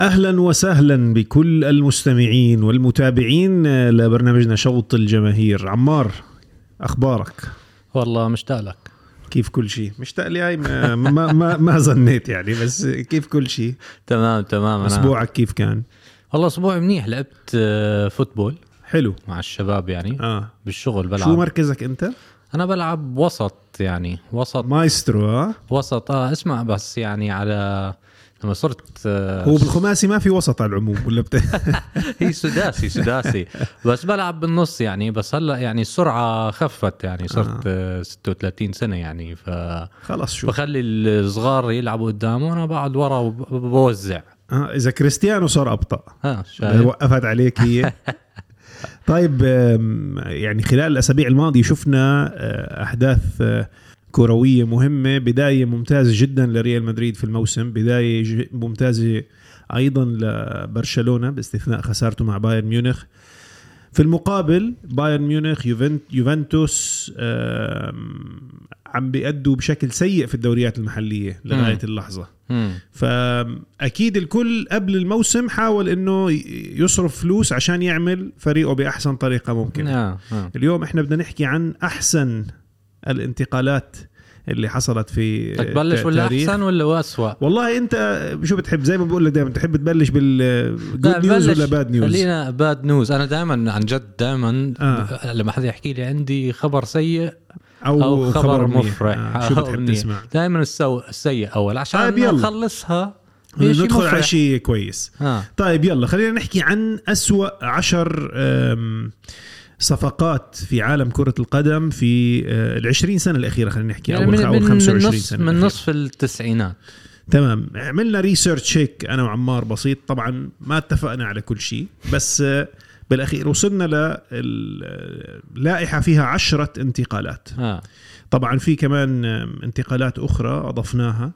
أهلا وسهلا بكل المستمعين والمتابعين لبرنامجنا شوط الجماهير. عمار أخبارك؟ والله مشتاق لك. كيف كل شيء؟ مشتاق لي هاي ما ما ما, ما ظنيت يعني بس كيف كل شيء؟ تمام تمام. أسبوعك كيف كان؟ والله أسبوع منيح. لعبت آه، football حلو. مع الشباب يعني. آه. بالشغل بلعب. شو مركزك أنت؟ أنا بلعب وسط يعني وسط مايسترو آه. وسط آه اسمع بس يعني على لما صرت آه، هو بالخماسي ما في وسط على العموم ولا بت... هي سداسي سداسي. بس بلعب بالنص يعني بس هلا يعني السرعة خفت يعني صرت آه. 36 سنة يعني ف خلص شو. بخلي الصغار يلعبوا قدامه وأنا بقعد ورا وبوزع آه إذا كريستيانو صار أبطأ. آه شايف. وقفت عليك هي. طيب يعني خلال الأسابيع الماضية شفنا آه، أحداث آه، كروية مهمة بداية ممتازة جدا لريال مدريد في الموسم بداية ممتازة أيضا لبرشلونة باستثناء خسارته مع بايرن ميونخ في المقابل بايرن ميونخ يوفنت يوفنتوس عم بيأدوا بشكل سيء في الدوريات المحلية لغاية اللحظة مم. فأكيد الكل قبل الموسم حاول إنه ي- يصرف فلوس عشان يعمل فريقه بأحسن طريقة ممكنة آه. آه. اليوم إحنا بدنا نحكي عن أحسن الانتقالات اللي حصلت في تبلش ولا. أحسن ولا اسوء؟ والله أنت شو بتحب زي ما بقول لك دائما تحب تبلش بال good news ولا bad news خلينا bad news أنا دائما عن جد دائما آه. لما حدا يحكي لي عندي خبر سيء أو, أو خبر منيح. مفرح آه. شو أو بتحب. تسمع دائما السو... السيء أول عشان طيب يلا. نخلصها ندخل على. شيء كويس آه. طيب يلا خلينا نحكي عن أسوأ عشر صفقات في عالم كرة القدم في آه، العشرين سنة الأخيرة خلينا نحكي يعني أول من, أول من, 25 من, نص سنة من. نصف التسعينات تمام عملنا ريسيرش هيك أنا وعمار بسيط طبعا ما اتفقنا على كل شيء بس آه، بالأخير وصلنا للائحة فيها عشرة انتقالات آه. طبعا في كمان انتقالات أخرى أضفناها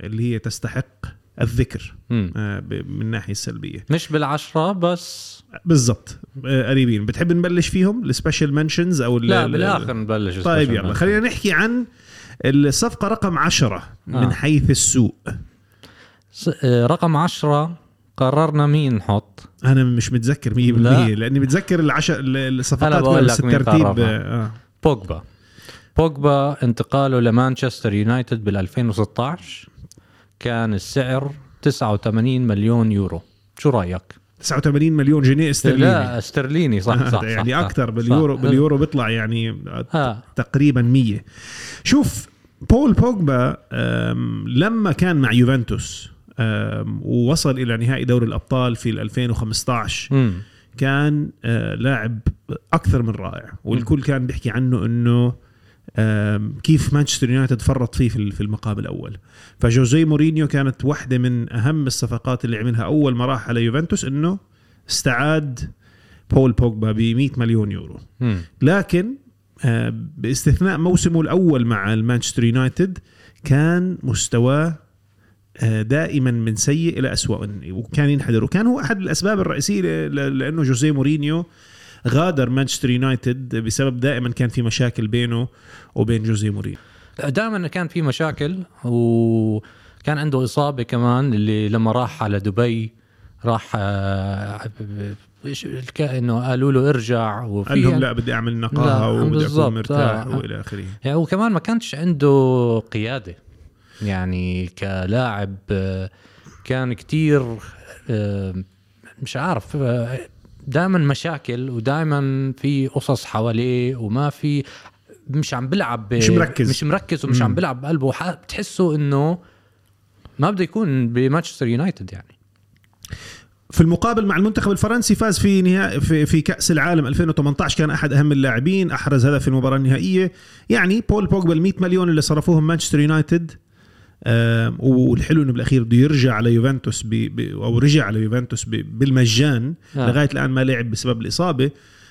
اللي هي تستحق الذكر مم. آه، من الناحية السلبية مش بالعشرة بس بالضبط آه، قريبين بتحب نبلش فيهم ال special mentions أو لا ال- بالاخر نبلش طيب يلا. خلينا نحكي عن الصفقة رقم عشرة آه. من حيث السوق آه، رقم عشرة قررنا مين نحط أنا مش متذكر 100% لا. لأني متذكر العشر الصفقات بس الترتيب. آه. بوجبا بوجبا انتقاله لمانشستر يونايتد بال 2016 كان السعر 89 مليون يورو شو رأيك؟ 89 مليون جنيه استرليني لا استرليني صح صح, صح يعني صح أكثر صح. باليورو صح. باليورو بيطلع يعني آه. تقريبا 100 شوف بول بوجبا لما كان مع يوفنتوس ووصل إلى نهائي دوري الأبطال في 2015 مم. كان آه، لاعب أكثر من رائع والكل كان بيحكي عنه إنه كيف مانشستر يونايتد فرط فيه في المقام الأول. فجوزي مورينيو كانت واحدة من أهم الصفقات اللي عملها أول ما راح على يوفنتوس إنه استعاد بول بوجبا ب 100 مليون يورو. لكن آه، باستثناء موسمه الأول مع المانشستر يونايتد كان مستواه آه، دائما من سيء إلى اسوء وكان ينحدر. وكان هو أحد الأسباب الرئيسية لأنه جوزيه مورينيو غادر مانشستر يونايتد بسبب دائما كان في مشاكل بينه وبين جوزيه مورينيو. دائما كان في مشاكل وكان عنده إصابة كمان اللي لما راح على دبي راح آه، إنه قالوا له ارجع وفي قال لهم لا بدي أعمل نقاهة وبدي أكون بالضبط، مرتاح آه. وإلى آخره. يعني وكمان ما كانش عنده قيادة. يعني كلاعب آه، كان كتير آه، مش عارف دائما مشاكل ودائما في قصص حواليه وما في مش عم بلعب مش مركز. مش مركز ومش مم. عم بلعب بقلبه بتحسه إنه ما بده يكون بمانشستر يونايتد يعني في المقابل مع المنتخب الفرنسي فاز في نهائي في, في كأس العالم 2018 كان أحد أهم اللاعبين أحرز هدف في المباراة النهائية يعني بول بوجبا ال 100 مليون اللي صرفوهم مانشستر يونايتد والحلو إنه بالأخير بده يرجع على يوفنتوس ب ب أو رجع على يوفنتوس بالمجان آه. لغاية الآن ما لعب بسبب الإصابة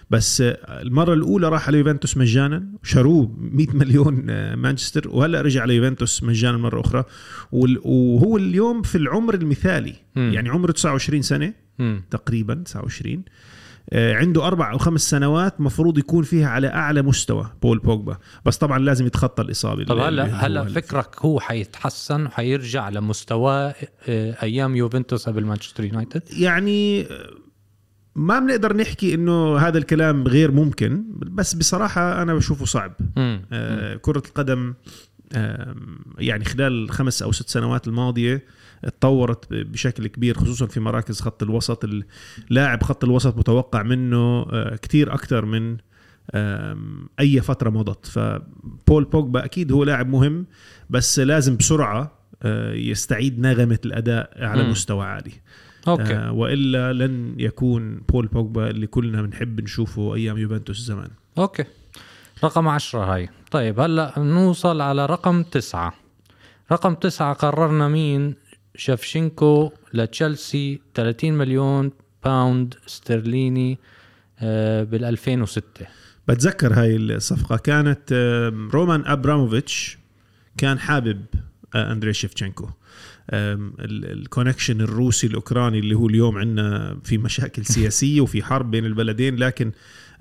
بس آه، المرة الأولى راح على يوفنتوس مجانا شروه 100 مليون آه، مانشستر وهلأ رجع على يوفنتوس مجانا مرة أخرى وهو اليوم في العمر المثالي مم. يعني عمره 29 سنة مم. تقريبا 29 آه، عنده أربع أو خمس سنوات مفروض يكون فيها على أعلى مستوى بول بوجبا. بس طبعا لازم يتخطى الإصابة. طب هلا هلا فكرك هو حيتحسن وحيرجع لمستواه آه، أيام يوفنتوس قبل مانشستر يونايتد؟ يعني آه، ما بنقدر نحكي إنه هذا الكلام غير ممكن بس بصراحة أنا بشوفه صعب. مم. آه، كرة القدم آم، يعني خلال الخمس أو ست سنوات الماضية تطورت ب- بشكل كبير خصوصا في مراكز خط الوسط. اللاعب خط الوسط متوقع منه آه، كتير أكتر من أي فترة مضت. فبول بوجبا أكيد هو لاعب مهم بس لازم بسرعة آه، يستعيد نغمة الأداء على مم. مستوى عالي. okay. آه، وإلا لن يكون بول بوجبا اللي كلنا بنحب نشوفه أيام يوفنتوس زمان okay. رقم عشرة هاي. طيب هلأ نوصل على رقم تسعة. رقم تسعة قررنا مين؟ شفشنكو لتشيلسي 30 مليون pound استرليني بال 2006 بتذكر هاي الصفقة. كانت رومان أبراموفيتش كان حابب آه، آم، ال- ال connection الروسي الأوكراني اللي هو اليوم عندنا في مشاكل سياسية وفي حرب بين البلدين لكن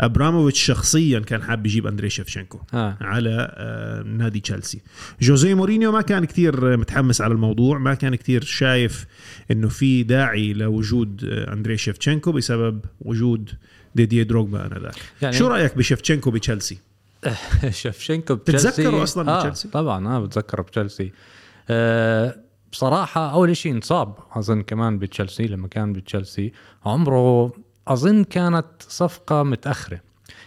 أبراموفيتش شخصيا كان حابب يجيب أندري شيفتشينكو آه. على آه، نادي تشيلسي. جوزيه مورينيو ما كان كتير متحمس على الموضوع ما كان كتير شايف إنه في داعي لوجود آه، أندري شيفتشينكو بسبب وجود ديديه دروغبا آنذاك. يعني شو رأيك بشيفتشينكو بتشيلسي؟ شفشنكو بتشيلسي؟ بتتذكره أصلاً آه بتشيلسي؟ طبعا آه بتذكره بتشيلسي. آه بصراحة أول شيء انصاب أظن كمان بتشيلسي لما كان بتشيلسي عمره أظن كانت صفقة متأخرة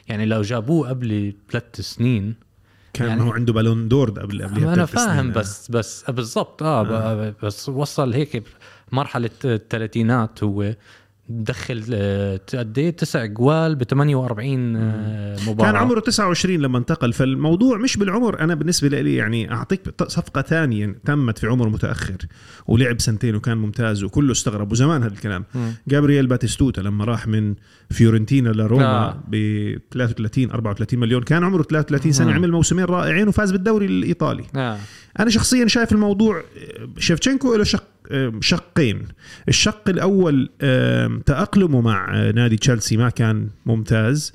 يعني لو جابوه قبل ثلاث سنين كان يعني- هو عنده بالون دور قبل قبل أنا فاهم سنين. بس بس بالضبط آه, آه. بس وصل هيك مرحلة الثلاثينات هو دخل آه، قد إيه تسع جوال ب 48 آه، مباراة كان عمره 29 لما انتقل فالموضوع مش بالعمر أنا بالنسبة لي يعني أعطيك صفقة ثانية تمت في عمر متأخر ولعب سنتين وكان ممتاز وكله استغرب وزمان هذا الكلام. جابرييل باتيستوتا لما راح من فيورنتينا لروما آه. ب 33 34 مليون كان عمره 33 سنة. عمل موسمين رائعين وفاز بالدوري الإيطالي آه. أنا شخصيا شايف الموضوع شيفتشينكو له شق شقين الشق الأول آم، تاقلمه مع آه، نادي تشيلسي ما كان ممتاز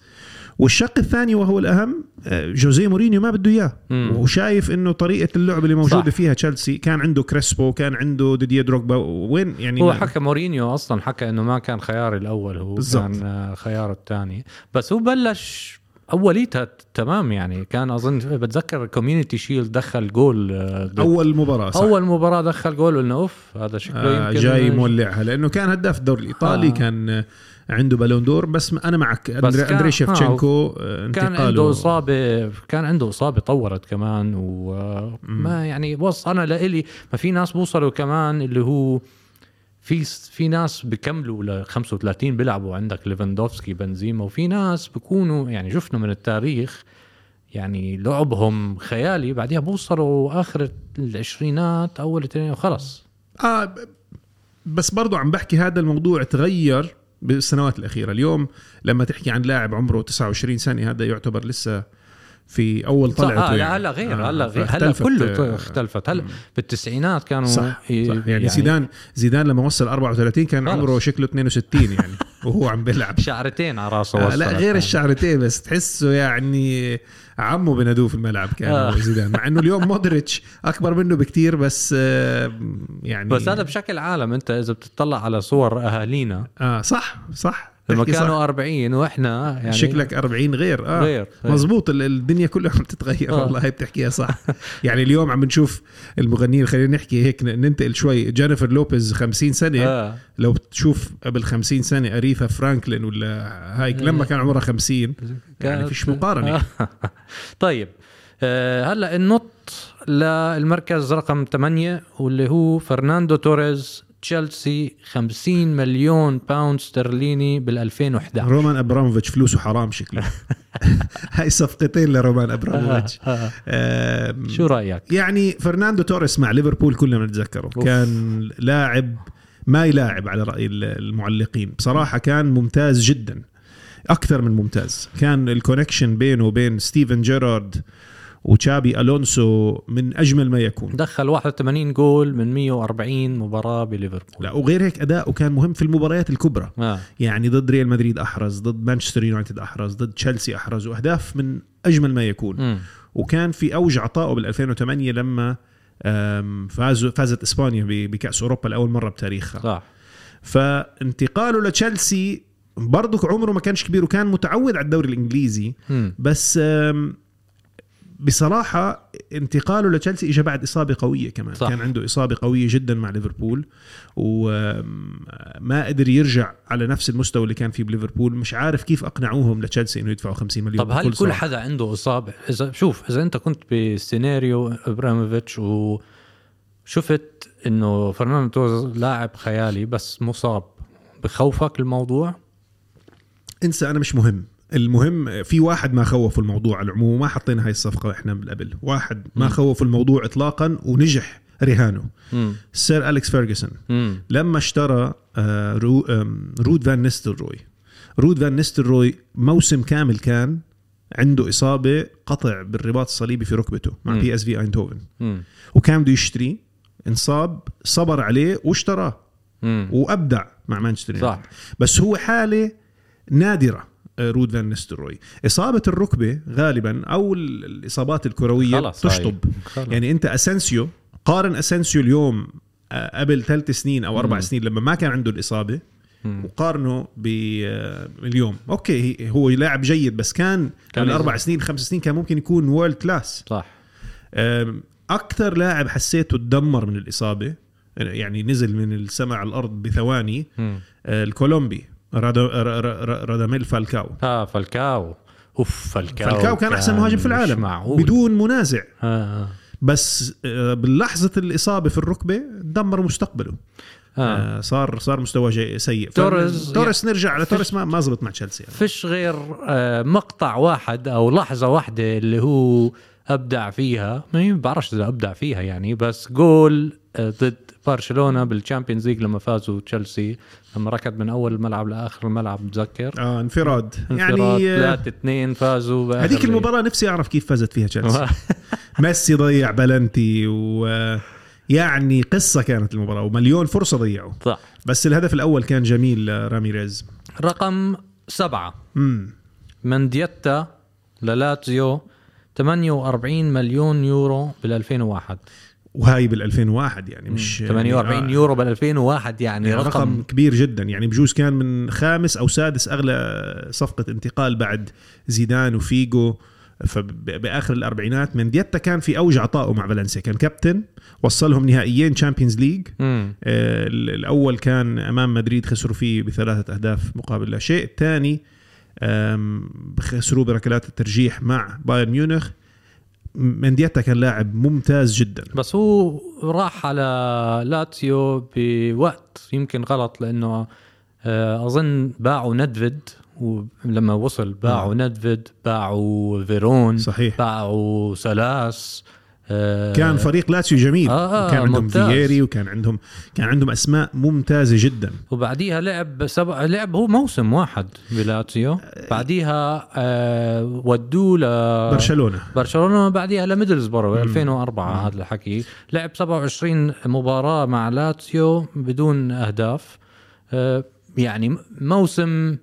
والشق الثاني وهو الأهم آه، جوزيه مورينيو ما بده إياه. وشايف إنه طريقة اللعب اللي موجودة صح. فيها تشيلسي كان عنده كريسبو كان عنده ديدية دروغبا وين يعني هو حكى مورينيو أصلا حكى إنه ما كان خياري الأول هو بالضبط. كان آه، خياره الثاني بس هو بلش اوليتها تمام يعني. كان أظن بتذكر Community Shield دخل جول آه، أول مباراة صح. أول مباراة دخل جول قلنا اوف هذا شكله آه يمكن جاي مولعها لأنه كان هداف الدوري الإيطالي آه. كان عنده Ballon d'Or بس أنا معك بس أندري, كان- أندري آه، شيفتشينكو آه كان عنده اصابه كان عنده إصابة طورت كمان وما يعني بص أنا لإلي ما في ناس بوصلوا كمان اللي هو في في ناس بكملوا ل 35 بيلعبوا عندك ليفاندوفسكي بنزيما وفي ناس بكونوا يعني شفنا من التاريخ يعني لعبهم خيالي بعدها بوصلوا آخر العشرينات أول اثنين وخلص آه بس برضو عم بحكي هذا الموضوع تغير بالسنوات الأخيرة. اليوم لما تحكي عن لاعب عمره 29 سنة هذا يعتبر لسه في أول صح طلعته آه يعني. لا هلا غير آه، هلا غير هلا كله آه، اختلفت هلا بالتسعينات كانوا صح, صح يعني, يعني زيدان زيدان لما وصل 34 كان خلص. عمره شكله 62 يعني وهو عم بيلعب شعرتين على راسه آه لا غير يعني. الشعرتين بس تحسه يعني عمه بنادوه في الملعب كان آه. زيدان مع إنه اليوم مودريتش أكبر منه بكتير بس آه يعني بس هذا بشكل عام أنت إذا بتطلع على صور أهالينا آه صح صح لما. كانوا 40 وإحنا يعني شكلك 40 غير آه غير, غير. مزبوط ال- الدنيا كلها عم تتغير آه. والله هي بتحكيها صح يعني اليوم عم نشوف المغنيين خلينا نحكي هيك ننتقل شوي جينيفر لوبيز 50 سنة آه. لو بتشوف قبل 50 سنة أريثا فرانكلين ولا هيك لما كان عمرها 50 يعني فيش مقارنة آه. طيب آه هلأ النط للمركز رقم 8 واللي هو فرناندو توريز تشيلسي 50 مليون باوند استرليني بال 2011 رومان أبراموفيتش فلوسه حرام شكله هاي صفقتين لرومان آه. أبراموفيتش آه. آم، شو رأيك؟ يعني فرناندو توريس مع ليفربول كلنا بنتذكره أوف. كان لاعب مية لاعب على رأي المعلقين بصراحة كان ممتاز جدا أكثر من ممتاز كان ال connection بينه وبين ستيفن جيرارد وتشابي ألونسو من أجمل ما يكون. دخل 81 جول من 140 مباراة بليفربول. لا وغير هيك أداؤه كان مهم في المباريات الكبرى. آه. يعني ضد ريال مدريد أحرز ضد مانشستر يونايتد أحرز ضد تشيلسي أحرز وأهداف من أجمل ما يكون. مم. وكان في أوج عطائه بال 2008 لما فازوا فازت إسبانيا بكأس أوروبا لأول مرة بتاريخها. صح. فانتقاله لتشيلسي برضه عمره ما كانش كبير وكان متعود على الدوري الإنجليزي. مم. بس آم، بصراحة انتقاله لتشيلسي اجى بعد إصابة قوية كمان صح. كان عنده إصابة قوية جدا مع ليفربول وما قدر يرجع على نفس المستوى اللي كان فيه بليفربول مش عارف كيف أقنعوهم لتشيلسي إنه يدفعوا 50 مليون طب هل كل. حدا عنده إصابة إذا شوف إذا أنت كنت بسيناريو ابراموفيتش وشفت إنه فرناندو توريس لاعب خيالي بس مصاب بخوفك الموضوع انسى أنا مش مهم المهم في واحد ما خوفوا الموضوع على العموم وما حطينا هاي الصفقة إحنا من قبل. واحد ما. خوفوا الموضوع إطلاقا ونجح رهانه سير أليكس فيرجسون. لما اشترى آه، رو رود فان نيستلروي. رود فان نيستلروي موسم كامل كان عنده إصابة قطع بالرباط الصليبي في ركبته مع مم. بي اس في ايندهوفن امم وكان بده يشتري انصاب صبر عليه واشتراه. وأبدع مع مانشستر صح. بس هو حالة نادرة. آه، رود فان نيستلروي إصابة الركبة غالبا أو ال- الإصابات الكروية خلص. تشطب خلص. يعني أنت أسنسيو قارن أسنسيو اليوم آه، قبل ثلاث سنين أو أربع. سنين لما ما كان عنده الإصابة. وقارنه باليوم okay هي- هو لاعب جيد بس كان قبل. أربع سنين خمس سنين كان ممكن يكون world class صح أكثر لاعب حسيته تدمر من الإصابة يعني نزل من السماء على الأرض بثواني. آه، الكولومبي رادا- را- را- را- راداميل فالكاو آه فالكاو أوف فالكاو فالكاو كان أحسن مهاجم في العالم معقول بدون منازع آه. آه. بس آه، بلحظة الإصابة في الركبة دمر مستقبله آه. آه. صار صار مستوى جي- سيء توريز- توريس نرجع على توريس ما ما زبط مع تشيلسي يعني. فيش غير مقطع واحد أو لحظة واحدة اللي هو أبدع فيها ما بعرفش إذا أبدع فيها يعني بس جول ضد برشلونة بال Champions League لما فازوا تشيلسي لما ركض من أول الملعب لآخر الملعب بتذكر آه انفراد. انفراد. يعني آه، 3 2 فازوا هذيك ليج. المباراة نفسي أعرف كيف فازت فيها تشيلسي. ميسي ضيع بلنتي و يعني قصة كانت المباراة ومليون فرصة ضيعوا. صح. بس الهدف الأول كان جميل لراميريز رقم سبعة. امم منديتا للاتزيو 48 مليون يورو بال 2001 وهاي بال 2001 يعني مش 48 يعني آه، يورو بال 2001 يعني يعني رقم, رقم كبير جدا. يعني بجوز كان من خامس أو سادس أغلى صفقة انتقال بعد زيدان وفيجو. فبآخر التسعينات منديتا كان في أوج عطائه مع فالنسيا. كان كابتن وصلهم نهائيين Champions League. آه، الأول كان أمام مدريد خسروا فيه بثلاثة أهداف مقابل لا شيء. الثاني آم، خسروا بركلات الترجيح مع بايرن ميونخ. منديتا كان لاعب ممتاز جدا بس هو راح على لاتسيو بوقت يمكن غلط لأنه آه، أظن باعوا ندفيد ولما وصل باعوا. ندفيد باعوا فيرون صحيح باعوا سلاس كان فريق لاتسيو جميل. آه، آه، كان عندهم. فييري وكان عندهم كان عندهم أسماء ممتازة جدا. وبعديها لعب سبع لعب هو موسم واحد بلاتسيو. بعديها آه ودوه ل برشلونة. برشلونة بعديها لميدلزبرو مم. 2004 هذا الحكي. لعب 27 مباراة مع لاتسيو بدون أهداف. آه يعني موسم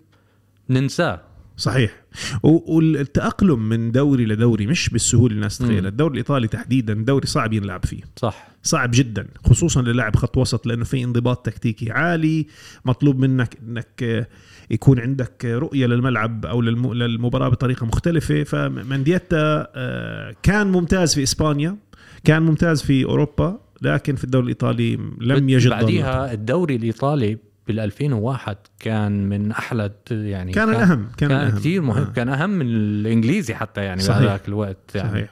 ننساه. صحيح. والتأقلم من دوري لدوري مش بالسهولة اللي الناس تتخيلها. الدوري الإيطالي تحديدا دوري صعب ينلعب فيه. صح. صعب جدا خصوصا للاعب خط وسط لأنه في انضباط تكتيكي عالي مطلوب منك إنك يكون عندك رؤية للملعب أو للم- للمباراة بطريقة مختلفة. فمانديتا آه، كان ممتاز في إسبانيا كان ممتاز في أوروبا لكن في الدوري الإيطالي لم يجد. بعديها الدوري الإيطالي بال 2001 كان من أحلى يعني كان الأهم كان, كان الأهم. كثير مهم آه. كان أهم من الإنجليزي حتى يعني صحيح. بهذاك الوقت يعني صحيح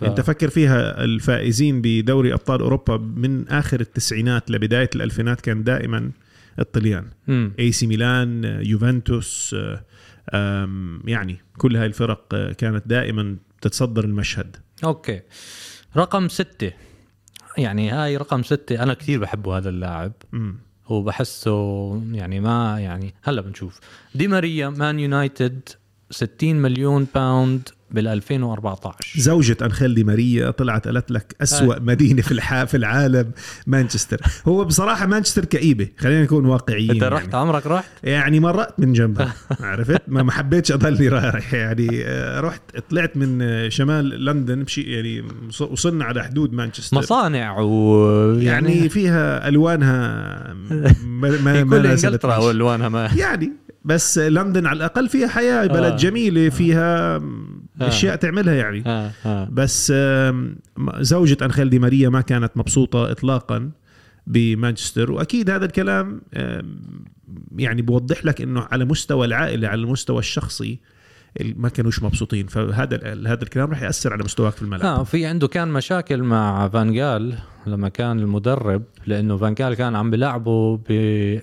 ف... أنت فكر فيها الفائزين بدوري أبطال أوروبا من آخر التسعينات لبداية الألفينات كان دائما الطليان. اي سي ميلان يوفنتوس يعني كل هاي الفرق آه، كانت دائما تتصدر المشهد okay رقم ستة يعني هاي رقم ستة أنا كثير بحبه هذا اللاعب مم. وبحسه يعني ما يعني هلا بنشوف. دي ماريا مان يونايتد 60 مليون باوند بال 2014 زوجة أنخيل دي ماريا طلعت قالت لك أسوأ آه. مدينة في الح... في العالم مانشستر هو بصراحة مانشستر كئيبة خلينا نكون واقعيين أنت يعني. رحت عمرك رحت يعني مرقت من جنبها عرفت ما ما حبيتش أضلني رايح يعني آه، رحت طلعت من آه، شمال لندن بشي يعني وص- وصلنا على حدود مانشستر مصانع ويعني يعني فيها ألوانها ما ما, ما كل ناسبتنيش. انجلترا والوانها ما يعني بس لندن على الأقل فيها حياة بلد آه. جميلة فيها آه. أشياء تعملها يعني. آه آه. بس زوجة أنخيل دي ماريا ما كانت مبسوطة إطلاقا بمانشستر وأكيد هذا الكلام يعني بوضح لك أنه على مستوى العائلة على المستوى الشخصي ال- ما كانوش مبسوطين. فهذا هذا الكلام رح يأثر على مستواك في الملعب. آه في عنده كان مشاكل مع فانجال لما كان المدرب لأنه فانجال كان عم بيلعبه ب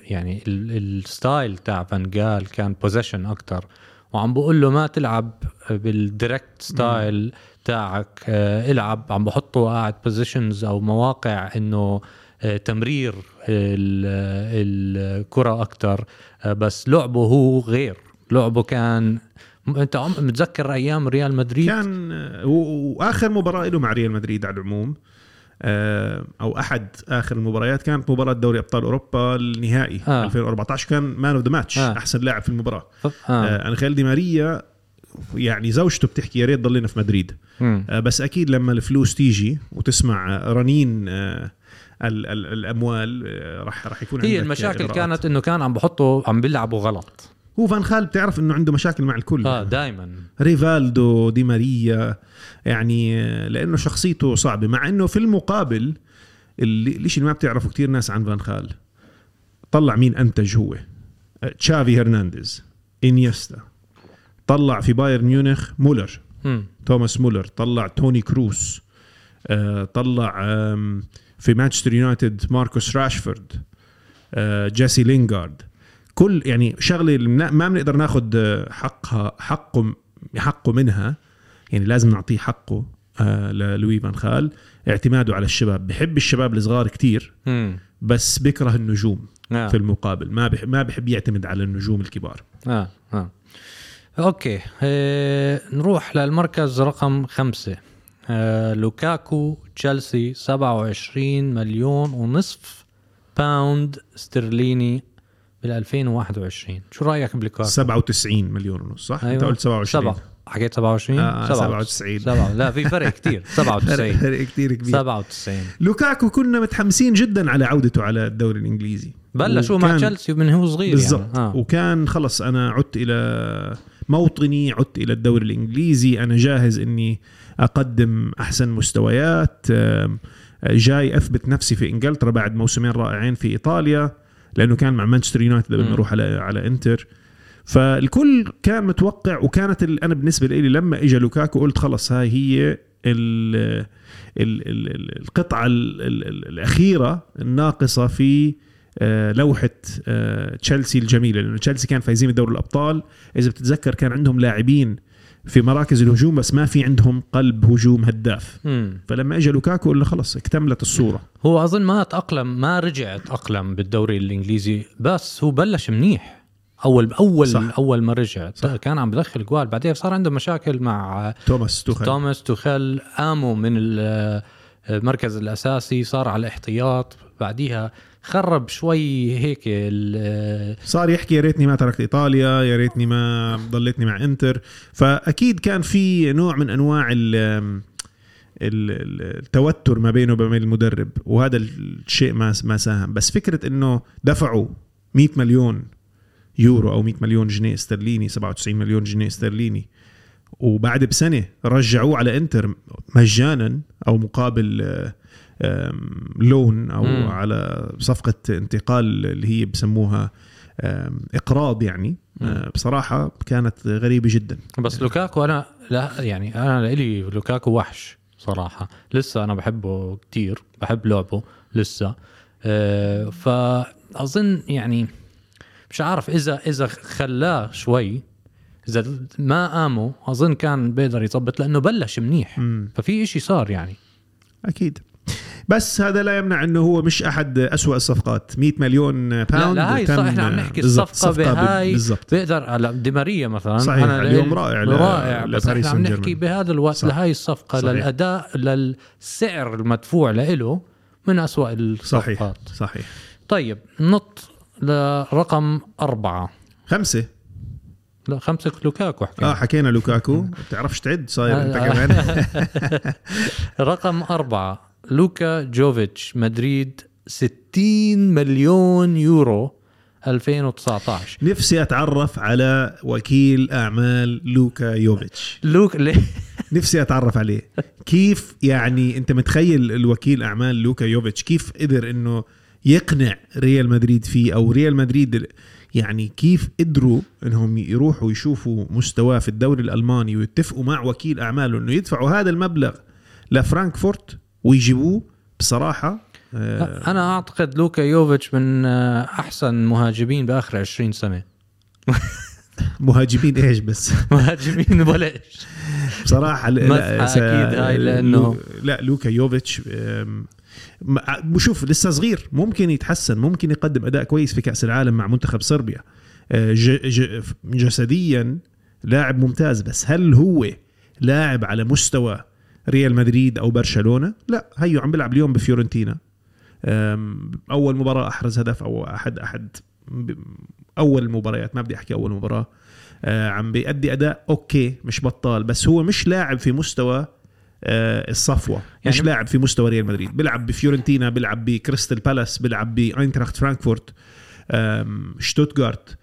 يعني ال- ال style تاع فانجال كان possession أكتر. وعم بقول له ما تلعب بال direct style تاعك آه العب. عم بحطه قاعد positions أو مواقع إنه آه تمرير ال- الكرة أكتر. آه بس لعبه هو غير. لعبه كان أنت متذكر أيام ريال مدريد؟ كان وآخر مباراة له مع ريال مدريد على العموم. أو أحد آخر المباريات كانت مباراة دوري أبطال أوروبا النهائي آه. 2014 كان man of the match آه. أحسن لاعب في المباراة آه. آه. انخيل دي ماريا يعني زوجته بتحكي يا ريت ضلينا في مدريد. آه، بس أكيد لما الفلوس تيجي وتسمع آه، رنين آه، ال- ال- الأموال آه، راح راح يكون هي المشاكل إغراءات. كانت إنه كان عم بحطوا عم بيلعبوا غلط هو فان خال بتعرف إنه عنده مشاكل مع الكل. آه دائما ريفالدو دي ماريا يعني لأنه شخصيته صعبة مع إنه في المقابل اللي الشيء اللي ما بتعرفه كتير ناس عن فان خال طلع مين أنتج هو؟ تشافي هرنانديز إنيستا. طلع في بايرن ميونخ مولر توماس مولر. طلع توني كروس آه، طلع آم، في مانشستر يونايتد ماركوس راشفورد آه، جيسي لينغارد. كل يعني شغلة ما بنقدر ناخذ آه، حقها حقه حقه منها يعني لازم نعطيه حقه آه، للوي فان خال. اعتماده على الشباب. بحب الشباب الصغار كتير بس بيكره النجوم آه. في المقابل. ما بحب ما بحب يعتمد على النجوم الكبار. آه آه. okay. آه نروح للمركز رقم خمسة. آه لوكاكو تشيلسي 27 مليون ونصف باوند استرليني بال 2021 شو رأيك بلوكاكو 97 مليون ونص صح؟ أيوة. انت قلت 27 سبعة. حكيت 27 آه، 97. سبعة لا في فرق كتير. 97 فرق كثير كبير. 97 لوكاكو كنا متحمسين جدا على عودته على الدوري الإنجليزي. بلش وكان- تشيلسي من هو صغير بالضبط. يعني. آه. وكان خلص أنا عدت إلى موطني عدت إلى الدوري الإنجليزي. أنا جاهز إني أقدم أحسن مستويات. جاي أثبت نفسي في إنجلترا بعد موسمين رائعين في إيطاليا. لأنه كان مع مانشستر يونايتد قبل. ما أروح على على انتر فالكل كان متوقع وكانت أنا بالنسبة لي لما اجى لوكاكو قلت خلص هاي هي ال ال ال ال القطعة ال ال ال الأخيرة الناقصة في آه، لوحة آه، تشيلسي الجميلة. لأنه تشيلسي كان فايزين بدوري الأبطال. إذا بتتذكر كان عندهم لاعبين في مراكز الهجوم بس ما في عندهم قلب هجوم هداف. مم. فلما اجى لوكاكو قلنا خلص اكتملت الصورة. هو أظن ما تأقلم ما رجع تأقلم بالدوري الإنجليزي بس هو بلش منيح. أول أول صح. أول ما رجع. صح. كان عم بدخل جوال بعدين صار عنده مشاكل مع توماس توخل توماس توخيل. قاموا من ال- المركز الأساسي صار على الاحتياط بعديها خرب شوي هيك صار يحكي يا ريتني ما تركت إيطاليا يا ريتني ما ضليتني مع إنتر. فأكيد كان في نوع من أنواع ال ال- ال- التوتر ما بينه وبين المدرب وهذا الشيء ما ما ساهم. بس فكرة إنه دفعوا 100 مليون يورو أو 100 مليون جنيه استرليني 97 مليون جنيه استرليني وبعد بسنة رجعوه على إنتر مجانا أو مقابل لون أو مم. على صفقة انتقال اللي هي بسموها إقراض يعني. آه، بصراحة كانت غريبة جدا. بس لوكاكو أنا لا يعني أنا لإلي لوكاكو وحش صراحة. لسه أنا بحبه كتير بحب لعبه لسه. أه فأظن يعني مش عارف إذا إذا خلاه شوي إذا ما قاموا أظن كان بيقدر يظبط لأنه بلش منيح. مم. ففي إشي صار يعني. أكيد. بس هذا لا يمنع إنه هو مش أحد أسوأ الصفقات. 100 مليون لا باوند لا هاي تم- صح إحنا عم نحكي الصفقة بهاي بالضبط. بيقدر هلا دي ماريا مثلا. صحيح، أنا اليوم رائع رائع بس إحنا عم نحكي جيرمان. بهذا الوقت صح. لهاي الصفقة صحيح. للأداء للسعر المدفوع له من أسوأ الصفقات. صحيح. صحيح طيب نط لرقم أربعة. خمسة. لا خمسة لوكاكو حكينا. آه حكينا لوكاكو. بتعرفش تعد؟ صاير أنت آه. كمان. رقم أربعة. لوكا يوفيتش مدريد 60 مليون يورو 2019 نفسي أتعرف على وكيل أعمال لوكا يوفيتش. لوك ليه؟ نفسي أتعرف عليه. كيف يعني أنت متخيل الوكيل أعمال لوكا يوفيتش؟ كيف قدر إنه يقنع ريال مدريد فيه أو ريال مدريد يعني كيف قدروا إنهم يروحوا يشوفوا مستواه في الدوري الألماني ويتفقوا مع وكيل أعماله إنه يدفعوا هذا المبلغ لفرانكفورت؟ ويجيبوه بصراحة آه، أنا أعتقد لوكا يوفيتش من آه، أحسن مهاجمين بآخر 20 سنة. مهاجمين إيش بس؟ مهاجمين ولا إيش. بصراحة لا- أكيد هاي لأنه- لو- لا لوكا يوفيتش أم، م- شوف لسه صغير ممكن يتحسن ممكن يقدم أداء كويس في كأس العالم مع منتخب صربيا. جسديا لاعب ممتاز بس هل هو لاعب على مستوى ريال مدريد أو برشلونة. لا هيو عم بيلعب اليوم بفيورنتينا. أول مباراة أحرز هدف أو احد أحد أول المباريات ما بدي أحكي أول مباراة. آه، عم بيأدي أداء okay مش بطال بس هو مش لاعب في مستوى آه، الصفوة. مش يعني- لاعب في مستوى ريال مدريد. بيلعب بفيورنتينا بيلعب بكريستال بالاس بيلعب بأينتراخت فرانكفورت شتوتغارت.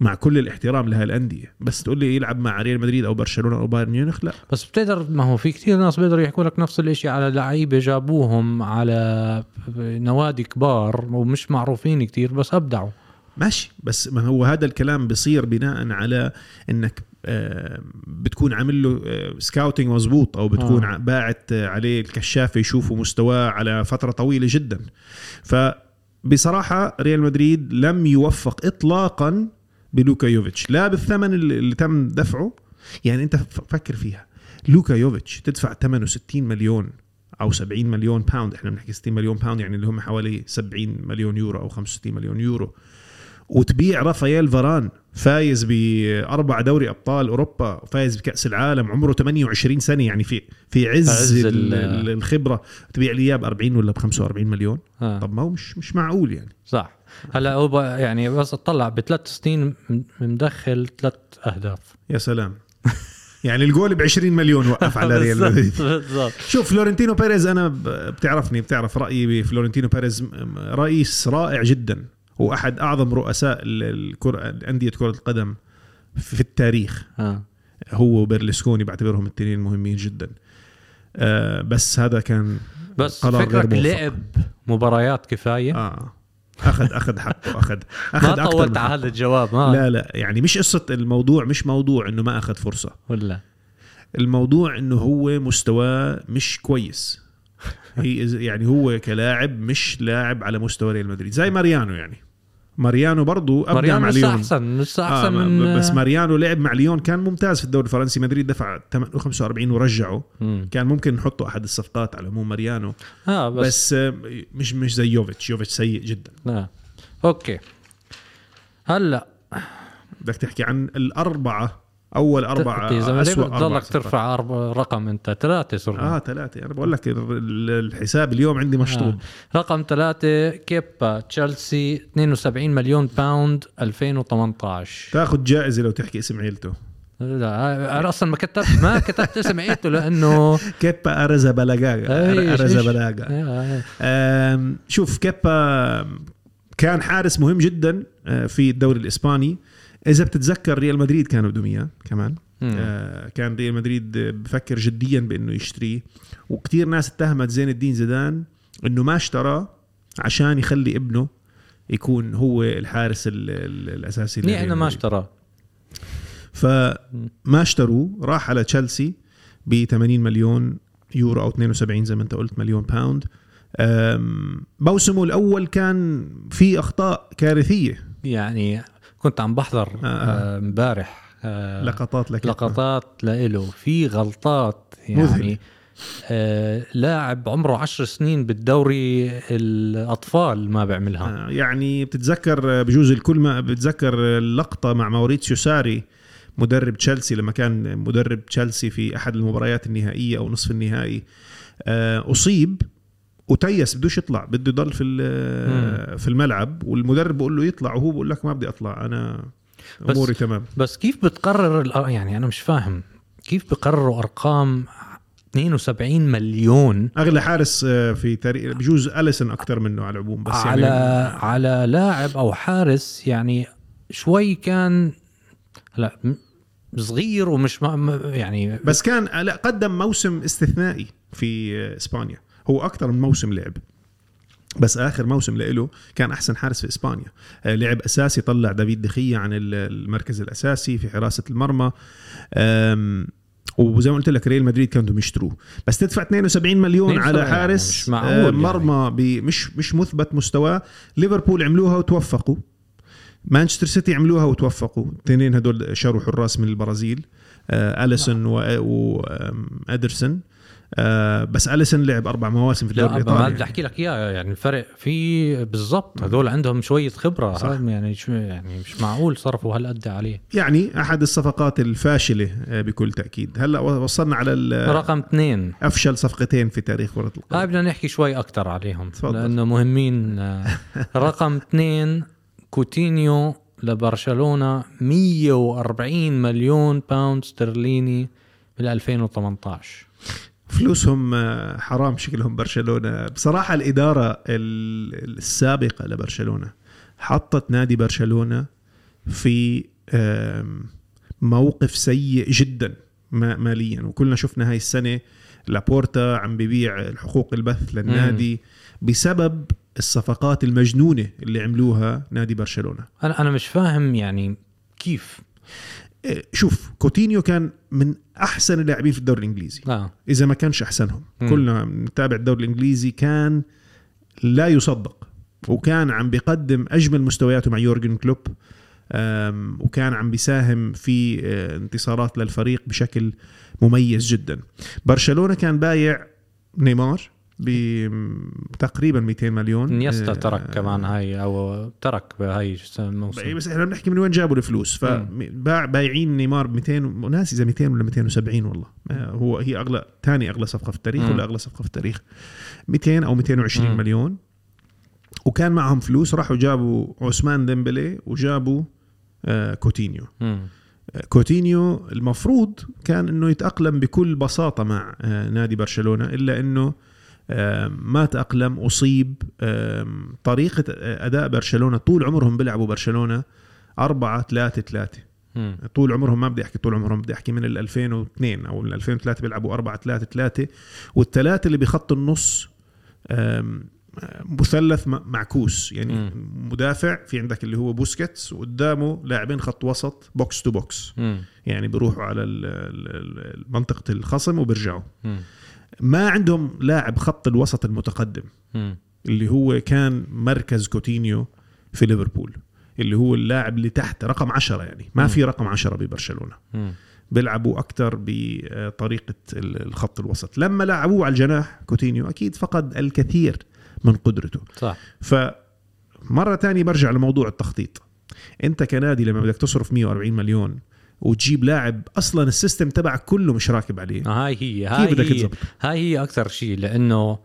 مع كل الاحترام لهي الأندية. بس تقول لي يلعب مع ريال مدريد أو برشلونة أو بايرن ميونخ؟ لا. بس بتقدر ما هو في كثير ناس بيقدروا يحكوا لك نفس الإشي على لعيبة جابوهم على نوادي كبار ومش معروفين كثير بس أبدعوا. ماشي. بس ما هو هذا الكلام بصير بناء على إنك آه، بتكون عامل له scouting مزبوط أو بتكون آه. آه. باعت آه، عليه الكشافه يشوفوا مستواه على فترة طويلة جدا. فبصراحة ريال مدريد لم يوفق اطلاقا بلوكا يوفيتش. لا بالثمن اللي تم دفعه يعني انت فكر فيها. لوكا يوفيتش تدفع ثمنه 60 مليون أو 70 مليون باوند إحنا بنحكي 60 مليون باوند يعني اللي هم حوالي 70 مليون يورو أو 65 مليون يورو. وتبيع رافائيل فاران فايز بأربع دوري أبطال أوروبا فايز بكأس العالم عمره 28 سنة يعني في في عز, عز ال- ال- ال- الخبرة. تبيع لي إياه ب 40 ولا ب 45 مليون؟ آه. طب ما هو مش مش معقول يعني. صح. هلا هو يعني بس اطلع بثلاث سنين مدخل ثلاث اهداف. يا سلام. يعني الجول ب 20 مليون وقف على ريال مدريد. بالضبط. شوف فلورنتينو بيريز أنا بتعرفني بتعرف رأيي بفلورنتينو بيريز. رئيس رائع جدا وأحد أعظم رؤساء ال- الكرة أندية كرة القدم في التاريخ. آه. هو وبرلسكوني بعتبرهم الاثنين مهمين جدا. آه بس هذا كان بس فكرك. لعب مباريات كفاية. آه. اخذ أخذ حقه اخذ ما اخذ أكتر طولت على. هذا الجواب ما. لا لا يعني مش قصة الموضوع مش موضوع إنه ما أخذ فرصة. ولا. الموضوع إنه هو مستواه مش كويس. هي يعني هو كلاعب مش لاعب على مستوى ريال مدريد. زي ماريانو يعني. ماريانو برضو ابدع مع لسه ليون أحسن لسه آه أحسن من بس ماريانو لعب مع ليون كان ممتاز في الدوري الفرنسي. مدريد دفع 45 ورجعه. مم. كان ممكن نحطه أحد الصفقات على عموم ماريانو. بس, بس, بس آه، مش مش زي يوفيتش. يوفيتش سيء جدا. آه. okay. هلا. بدك تحكي عن الأربعة أول اسوء أربع بتضلك صفقات. ترفع أربع رقم أنت ثلاثة صرنا. آه ثلاثة. أنا بقول لك ال- الحساب اليوم عندي مشطوب آه. رقم ثلاثة كيبا تشيلسي 72 مليون باوند 2018 تاخذ جائزة لو تحكي اسم عيلته. لا أنا أصلا ما كتبت ما كتبت اسم عيلته لأنه كيبا أريزابالاغا. إيش- أرزا إيش؟ بلاغا آه، آم، شوف كيبا كان حارس مهم جدا آه، في الدوري الإسباني. إذا بتتذكر ريال مدريد كانوا بدهم إياه كمان. آه، كان ريال مدريد بفكر جديا بإنه يشتريه. وكثير ناس اتهمت زين الدين زيدان إنه ما اشتراه عشان يخلي ابنه يكون هو الحارس ال ال الأساسي لريال إنه ما. اشتراه؟ فما اشتروه راح على تشيلسي ب 80 مليون يورو أو 72 زي ما أنت قلت مليون باوند موسمه الأول كان في أخطاء كارثية. يعني كنت عم بحضر آه. آه، امبارح آه لقطات لك لقطات لإله في غلطات مذهل. يعني آه لاعب عمره عشر سنين بالدوري الأطفال ما بيعملها آه، يعني بتتذكر آه، بجوز الكل ما بتذكر اللقطة مع موريتسيو ساري مدرب تشيلسي لما كان مدرب تشيلسي في أحد المباريات النهائية أو نصف النهائي آه، أصيب وتيس بدوش يطلع بده يضل في في الملعب والمدرب بقول له يطلع وهو بقول لك ما بدي أطلع أنا بس- أموري تمام. بس كيف بتقرر يعني أنا مش فاهم كيف بقرروا أرقام 72 مليون؟ أغلى حارس آه، في تاريخ بجوز اليسون أكثر منه على العموم بس على يعني على لاعب أو حارس يعني شوي كان لا م- صغير ومش يعني بس كان لا قدم موسم استثنائي في آه، إسبانيا. هو أكثر من موسم لعب. بس آخر موسم له كان أحسن حارس في إسبانيا. آه، لعب أساسي طلع دافيد دخية عن ال- المركز الأساسي في حراسة المرمى. وزي ما قلت لك ريال مدريد كانوا بدهم يشتروه بس تدفع 72 مليون 72 على يعني حارس مش معقول آه، يعني. مرمى ب- مش مش مثبت مستواه. ليفربول عملوها وتوفقوا. مانشستر سيتي عملوها وتوفقوا. الاثنين هدول شروا حراس من البرازيل آه أليسون وادرسون آه بس اليسون لعب أربع مواسم في الدوري لا ما الإيطالي. بدي أحكي لك إياه يعني الفرق في بالضبط. هذول عندهم شوية خبرة صح. يعني شو يعني مش معقول صرفوا هالقد عليه. يعني أحد الصفقات الفاشلة آه بكل تأكيد. هلأ وصلنا على ال- رقم اثنين. أفشل صفقتين في تاريخ كرة هاي القدم بدنا نحكي شوي أكثر عليهم تفضل. لأنه مهمين. آه، رقم اثنين كوتينيو لبرشلونة 140 مليون باوند استرليني بال 2018 فلوسهم آه، حرام شكلهم برشلونة. بصراحة الإدارة ال- السابقة لبرشلونة حطت نادي برشلونة في موقف سيء جدا ما- ماليا. وكلنا شفنا هاي السنة لابورتا عم ببيع الحقوق البث للنادي بسبب الصفقات المجنونة اللي عملوها نادي برشلونة. أنا أنا مش فاهم يعني كيف. شوف كوتينيو كان من أحسن اللاعبين في الدوري الإنجليزي. آه. إذا ما كانش أحسنهم. مم. كلنا نتابع الدوري الإنجليزي كان لا يصدق. وكان عم بيقدم أجمل مستوياته مع يورجن كلوب. وكان عم بيساهم في آه، انتصارات للفريق بشكل مميز جدا. برشلونة كان بايع نيمار. بتقريبا 200 مليون. انيستا آه، ترك كمان هاي أو ترك بهاي الموسم بس إحنا بنحكي من وين جابوا الفلوس. فباع بايعين نيمار ب 200 وناسي إذا 200 ولا 270 والله. آه، هو هي أغلى ثاني أغلى صفقة في التاريخ مم. ولا أغلى صفقة في التاريخ. 200 أو 220 مم. مليون. وكان معهم فلوس راحوا جابوا عثمان ديمبيلي وجابوا آه، كوتينيو. مم. آه، كوتينيو المفروض كان إنه يتأقلم بكل بساطة مع آه، نادي برشلونة إلا إنه ما تأقلم أصيب طريقة أداء برشلونة طول عمرهم بيلعبوا برشلونة أربعة ثلاثة ثلاثة مم. طول عمرهم ما بدي أحكي طول عمرهم بدي أحكي من ال 2002 أو من 2003 بيلعبوا 4 3 3 والثلاثة اللي بخط النص مثلث م- معكوس يعني مم. مدافع في عندك اللي هو بوسكيتس وقدامه لاعبين خط وسط box to box مم. يعني بيروحوا على ال- ال- ال- منطقة الخصم وبيرجعوا. ما عندهم لاعب خط الوسط المتقدم. اللي هو كان مركز كوتينيو في ليفربول. اللي هو اللاعب اللي تحت رقم عشرة يعني. ما. في رقم عشرة ببرشلونة. بيلعبوا أكثر بطريقة ال- الخط الوسط. لما لعبوه على الجناح كوتينيو أكيد فقد الكثير من قدرته. صح. فمرة تانية برجع لموضوع التخطيط. أنت كنادي لما بدك تصرف 140 مليون وتجيب لاعب أصلا ال system تبعك كله مش راكب عليه. هاي هي هاي كيف بدك هي. تزبط؟ هاي هي أكثر شيء لأنه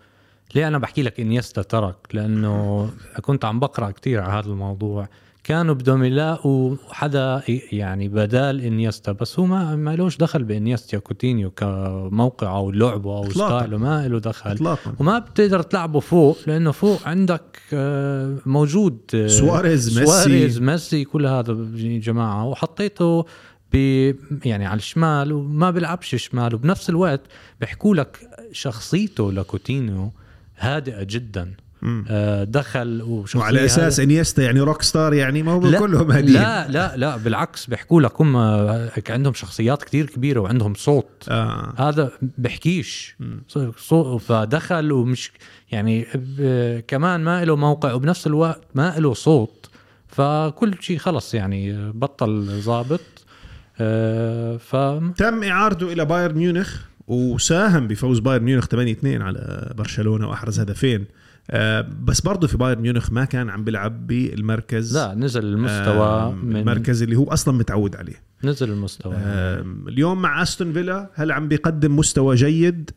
ليه أنا بحكي لك إنيستا ترك؟ لأنه كنت عم بقرأ كتير على هذا الموضوع. كانوا بدهم يلاقوا حدا يعني بدال إنيستا بس هو ما ما لوش دخل بإنيستا كوتينيو كموقعه أو لعبة أو. style ه ما له دخل. إطلاقا. وما بتقدر تلعبه فوق لأنه فوق عندك آه، موجود آه، سواريز ميسي. سواريز ميسي كل هذا جماعة. وحطيته يعني على الشمال وما بيلعبش شمال. وبنفس الوقت بيحكوا لك شخصيته لكوتينيو هادئة جدا. آه، دخل وشخصية وعلى أساس إنيستا يعني روك ستار يعني ما هو كلهم هادين لا لا لا بالعكس بيحكوا لك هم عندهم شخصيات كتير كبيرة وعندهم صوت. آه. هذا بحكيش. مم. صو- فدخل ومش يعني ب- كمان ما له موقع وبنفس الوقت ما له صوت. فكل شيء خلص يعني بطل ظابط. آه، ف تم إعارته إلى بايرن ميونخ وساهم بفوز بايرن ميونخ 8 2 على برشلونة وأحرز هدفين. آه، بس برضه في بايرن ميونخ ما كان عم بيلعب بالمركز. لا نزل المستوى آه، من المركز اللي هو أصلا متعود عليه. نزل المستوى. اليوم مع أستون فيلا هل عم بيقدم مستوى جيد؟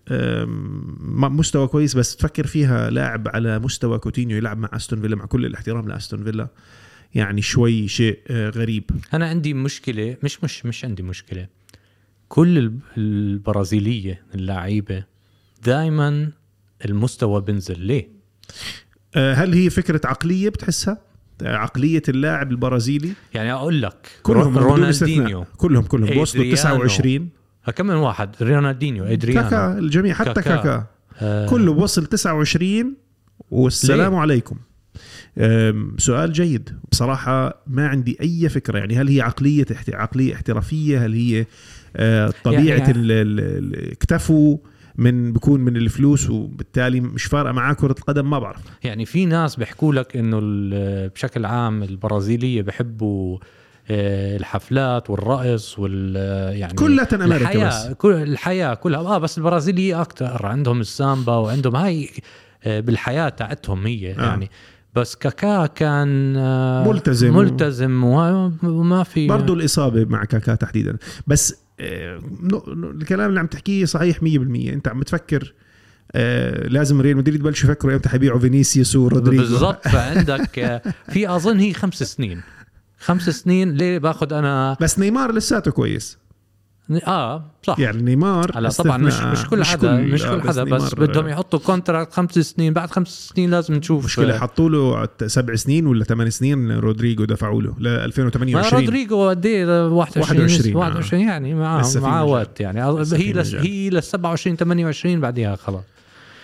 مستوى كويس بس تفكر فيها لاعب على مستوى كوتينيو يلعب مع أستون فيلا مع كل الاحترام لأستون فيلا. يعني شوي شيء آه، غريب. أنا عندي مشكلة مش مش مش عندي مشكلة. كل الب- البرازيلية اللعيبه دائما المستوى بنزل ليه؟ آه، هل هي فكرة عقلية بتحسها؟ آه، عقلية اللاعب البرازيلي؟ يعني أقول لك كلهم رونالدينيو. كلهم كلهم. بوصلوا إدريانو. 29 كم من واحد؟ رونالدينيو إدريانو. كاكا الجميع حتى كاكا. كاكا. آه. كله بوصل 29 والسلام ليه؟ عليكم. سؤال جيد. بصراحة ما عندي أي فكرة. يعني هل هي عقلية عقلية احترافية؟ هل هي آه، طبيعة يعني- اكتفوا من بكون من الفلوس وبالتالي مش فارقة معاه كرة القدم؟ ما بعرف. يعني في ناس بيحكوا لك إنه بشكل عام البرازيلية بحبوا آه، الحفلات والرقص وال يعني كلها أمريكا الحياة بس. كل الحياة كلها. آه بس البرازيلية أكثر عندهم السامبا وعندهم هاي آه، بالحياة تاعتهم هي آه. بس كاكا كان آه، ملتزم. ملتزم و- وما في برضو الإصابة مع كاكا تحديدا. بس آه، الكلام اللي عم تحكيه صحيح 100% أنت عم تفكر آه، لازم ريال مدريد يبلشوا يفكروا إمتى حيبيعوا فينيسيوس ورودريجو. بالضبط فعندك في أظن هي خمس سنين. خمس سنين ليه باخذ أنا؟ بس نيمار لساته كويس. آه صح. يعني نيمار هلا طبعا مش. مش كل حدا مش آه، كل حدا بس نيمار، بدهم آه، يحطوا contract خمس سنين. بعد خمس سنين لازم نشوف. مشكلة آه، حطوا له سبع سنين ولا ثمان سنين رودريجو دفعوا له ل ما 2028 رودريجو قد إيه؟ 21 21 21 يعني معاه معاه. وقت يعني. هي لس. هي لل 27 28 بعديها خلاص.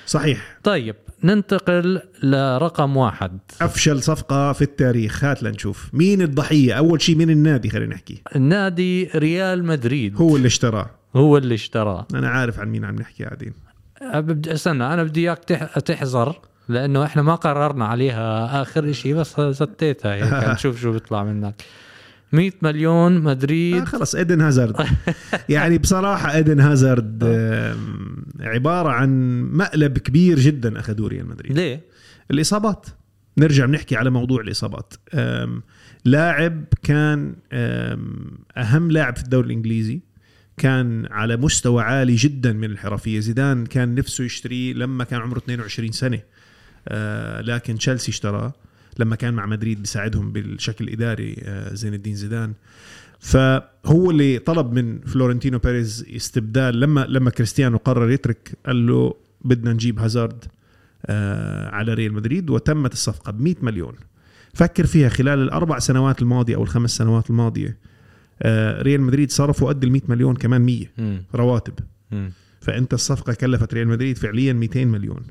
صحيح. طيب ننتقل لرقم واحد. أفشل صفقة في التاريخ. هات لنشوف مين الضحية؟ أول شيء مين النادي؟ خلينا نحكي. النادي ريال مدريد. هو اللي اشتراه. هو اللي اشتراه. أنا عارف عن مين عم نحكي قاعدين استنى أنا بدي إياك تح- تحذر لأنه إحنا ما قررنا عليها آخر شيء بس ستيتها هيك. نشوف شو بيطلع منك. 100 مليون آه مدريد خلص إيدن هازارد. يعني بصراحة إيدن هازارد آم، عبارة عن مقلب كبير جدا أخذوه ريال مدريد. ليه؟ الإصابات. نرجع بنحكي على موضوع الإصابات. لاعب كان أهم لاعب في الدوري الإنجليزي كان على مستوى عالي جدا من الحرفية. زيدان كان نفسه يشتريه لما كان عمره 22 سنة. أه، لكن تشيلسي اشتراه. لما كان مع مدريد بيساعدهم بالشكل الإداري أه، زين الدين زيدان فهو اللي طلب من فلورنتينو بيريز استبدال لما لما كريستيانو قرر يترك قال له بدنا نجيب هازارد آه، على ريال مدريد وتمت الصفقة ب 100 مليون فكر فيها خلال الأربع سنوات الماضية أو الخمس سنوات الماضية آه، ريال مدريد صرفوا قد ال 100 مليون كمان 100 مم. رواتب مم. فأنت الصفقة كلفت ريال مدريد فعليا 200 مليون.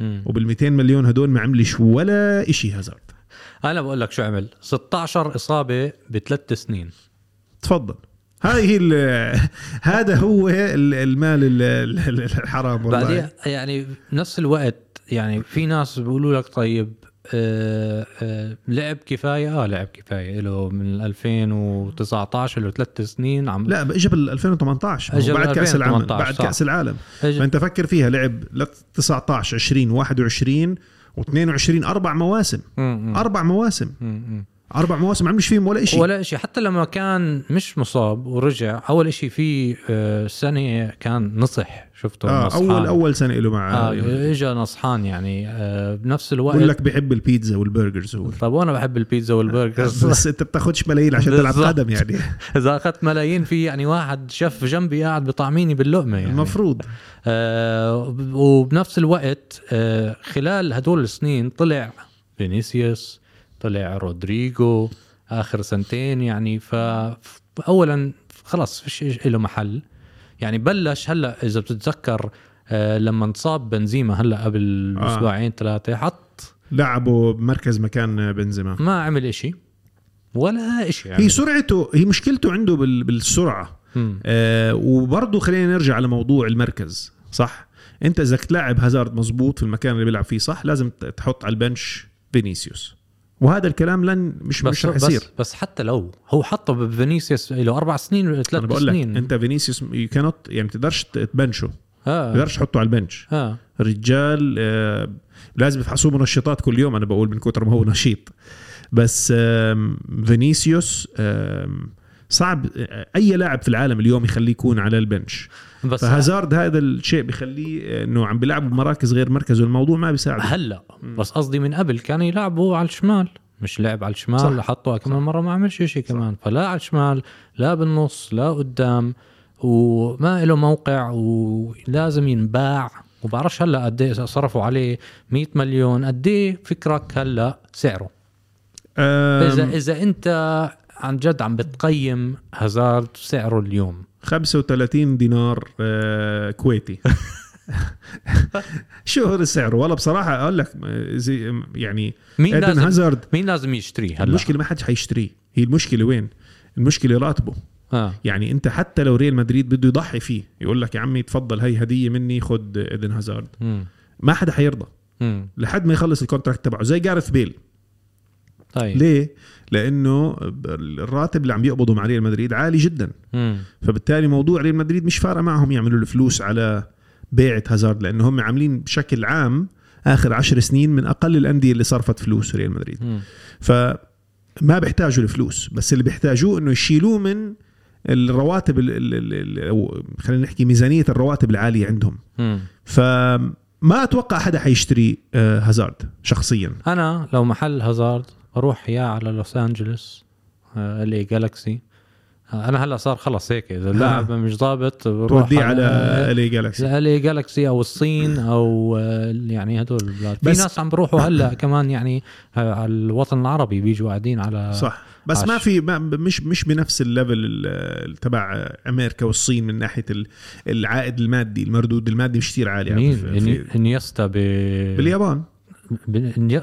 وبال 200 مليون هدول ما عملش ولا إشي هازارد أنا بقول لك شو عمل؟ 16 إصابة بثلاث سنين. تفضل. هاي هي هذا هو ال- المال ال- ال- الحرام والله. بعدين يعني بنفس الوقت يعني في ناس بيقولوا لك طيب آه آه لعب كفاية؟ آه لعب كفاية. له من 2019 له ثلاث سنين عم لا اجى بال 2018 أجى بعد كأس العالم 2018 بعد صح. كأس العالم. فأنت فكر فيها لعب ل 19 20 21 و22 أربع مواسم. أربع مواسم. أربع مواسم عملش فيهم ولا شيء ولا شيء حتى لما كان مش مصاب ورجع أول شيء في آه، سنة كان نصح. شفته آه نصحان. اول أول سنة له مع آه. اجى نصحان يعني. آه بنفس الوقت بقول لك بحب البيتزا وال burgers هو. طب وأنا بحب البيتزا وال burgers. بس أنت بتاخدش ملايين عشان تلعب. قدم يعني. إذا أخذت ملايين في يعني واحد شف جنبي قاعد بطعميني باللقمة يعني. المفروض. آه وبنفس الوقت آه خلال هدول السنين طلع فينيسيوس طلع رودريجو آخر سنتين يعني ف اولا خلص فيش له محل. يعني بلش هلأ إذا بتتذكر آه لما انصاب بنزيما هلأ قبل آه. أسبوعين ثلاثة حط لعبوا بمركز مكان بنزيما. ما عمل إشي. ولا إشي هي عمل. سرعته هي مشكلته عنده بال- بالسرعة. آه وبرضه خلينا نرجع على موضوع المركز صح؟ أنت إذا تلاعب هازارد مزبوط في المكان اللي بيلعب فيه صح؟ لازم تحط على ال bench فينيسيوس. وهذا الكلام لن مش بس مش رح يصير. بس, بس حتى لو هو حطه بفينيسيوس له أربع سنين ثلاث بقول لك سنين. أنت فينيسيوس يو كانوت يعني تقدرش ت bench ه. آه. تقدرش تحطه على ال bench. آه. رجال آه، لازم يفحصوه منشطات كل يوم أنا بقول من كثر ما هو نشيط. بس آم، فينيسيوس آم، صعب أي لاعب في العالم اليوم يخليه يكون على البنش. بس فهازارد هذا الشيء بخليه إنه عم بيلعب بمراكز غير مركزه الموضوع ما بيساعده. هلا بس قصدي من قبل كان يلعب هو على الشمال مش لعب على الشمال صح. حطه كمان مرة ما عملش شيء كمان. فلا على الشمال لا بالنص لا قدام وما له موقع ولازم ينباع. وبعرفش هلا قد إيه صرفوا عليه 100 مليون. قد إيه فكرك هلا سعره؟ اذا إذا أنت عن جد عم بتقيم هازارد سعره اليوم. 35 دينار آه، كويتي. شو هو السعر والله بصراحة أقول لك آه، زي يعني مين لازم هازارد مين لازم يشتريه هلا؟ المشكلة ما حدش حيشتريه هي المشكلة وين؟ المشكلة راتبه. آه. يعني أنت حتى لو ريال مدريد بده يضحي فيه يقول لك يا عمي تفضل هي هدية مني خد ايدن هازارد. ما حدا حيرضى. لحد ما يخلص ال contract تبعه. زي جاريث بيل طيب ليه لأنه الراتب اللي عم يقبضه مع ريال مدريد عالي جدا مم. فبالتالي موضوع ريال مدريد مش فارقه معهم يعملوا الفلوس على بيعة هازارد لأنه هم عاملين بشكل عام آخر عشر سنين من أقل الأندية اللي صرفت فلوس ريال مدريد مم. فما بيحتاجوا الفلوس بس اللي بيحتاجوه إنه يشيلوه من الرواتب ال- ال- ال- ال- أو خلينا نحكي ميزانية الرواتب العالية عندهم مم. فما أتوقع حدا حيشتري آه، هازارد شخصيا أنا لو محل هازارد بروح يا على لوس انجلوس LA Galaxy أنا هلأ صار خلص هيك. إذا اللاعب مش ضابط بروح على LA Galaxy LA Galaxy أو الصين أو آه، يعني هدول. البلاد في ناس عم بروحوا هلأ كمان يعني آه، على الوطن العربي بيجوا قاعدين على صح. بس ما عش. في ما مش مش بنفس ال level ال- تبع أمريكا والصين من ناحية ال- العائد المادي المردود المادي مش كثير عالي مين؟ في- إني- في إنيستا ب... باليابان.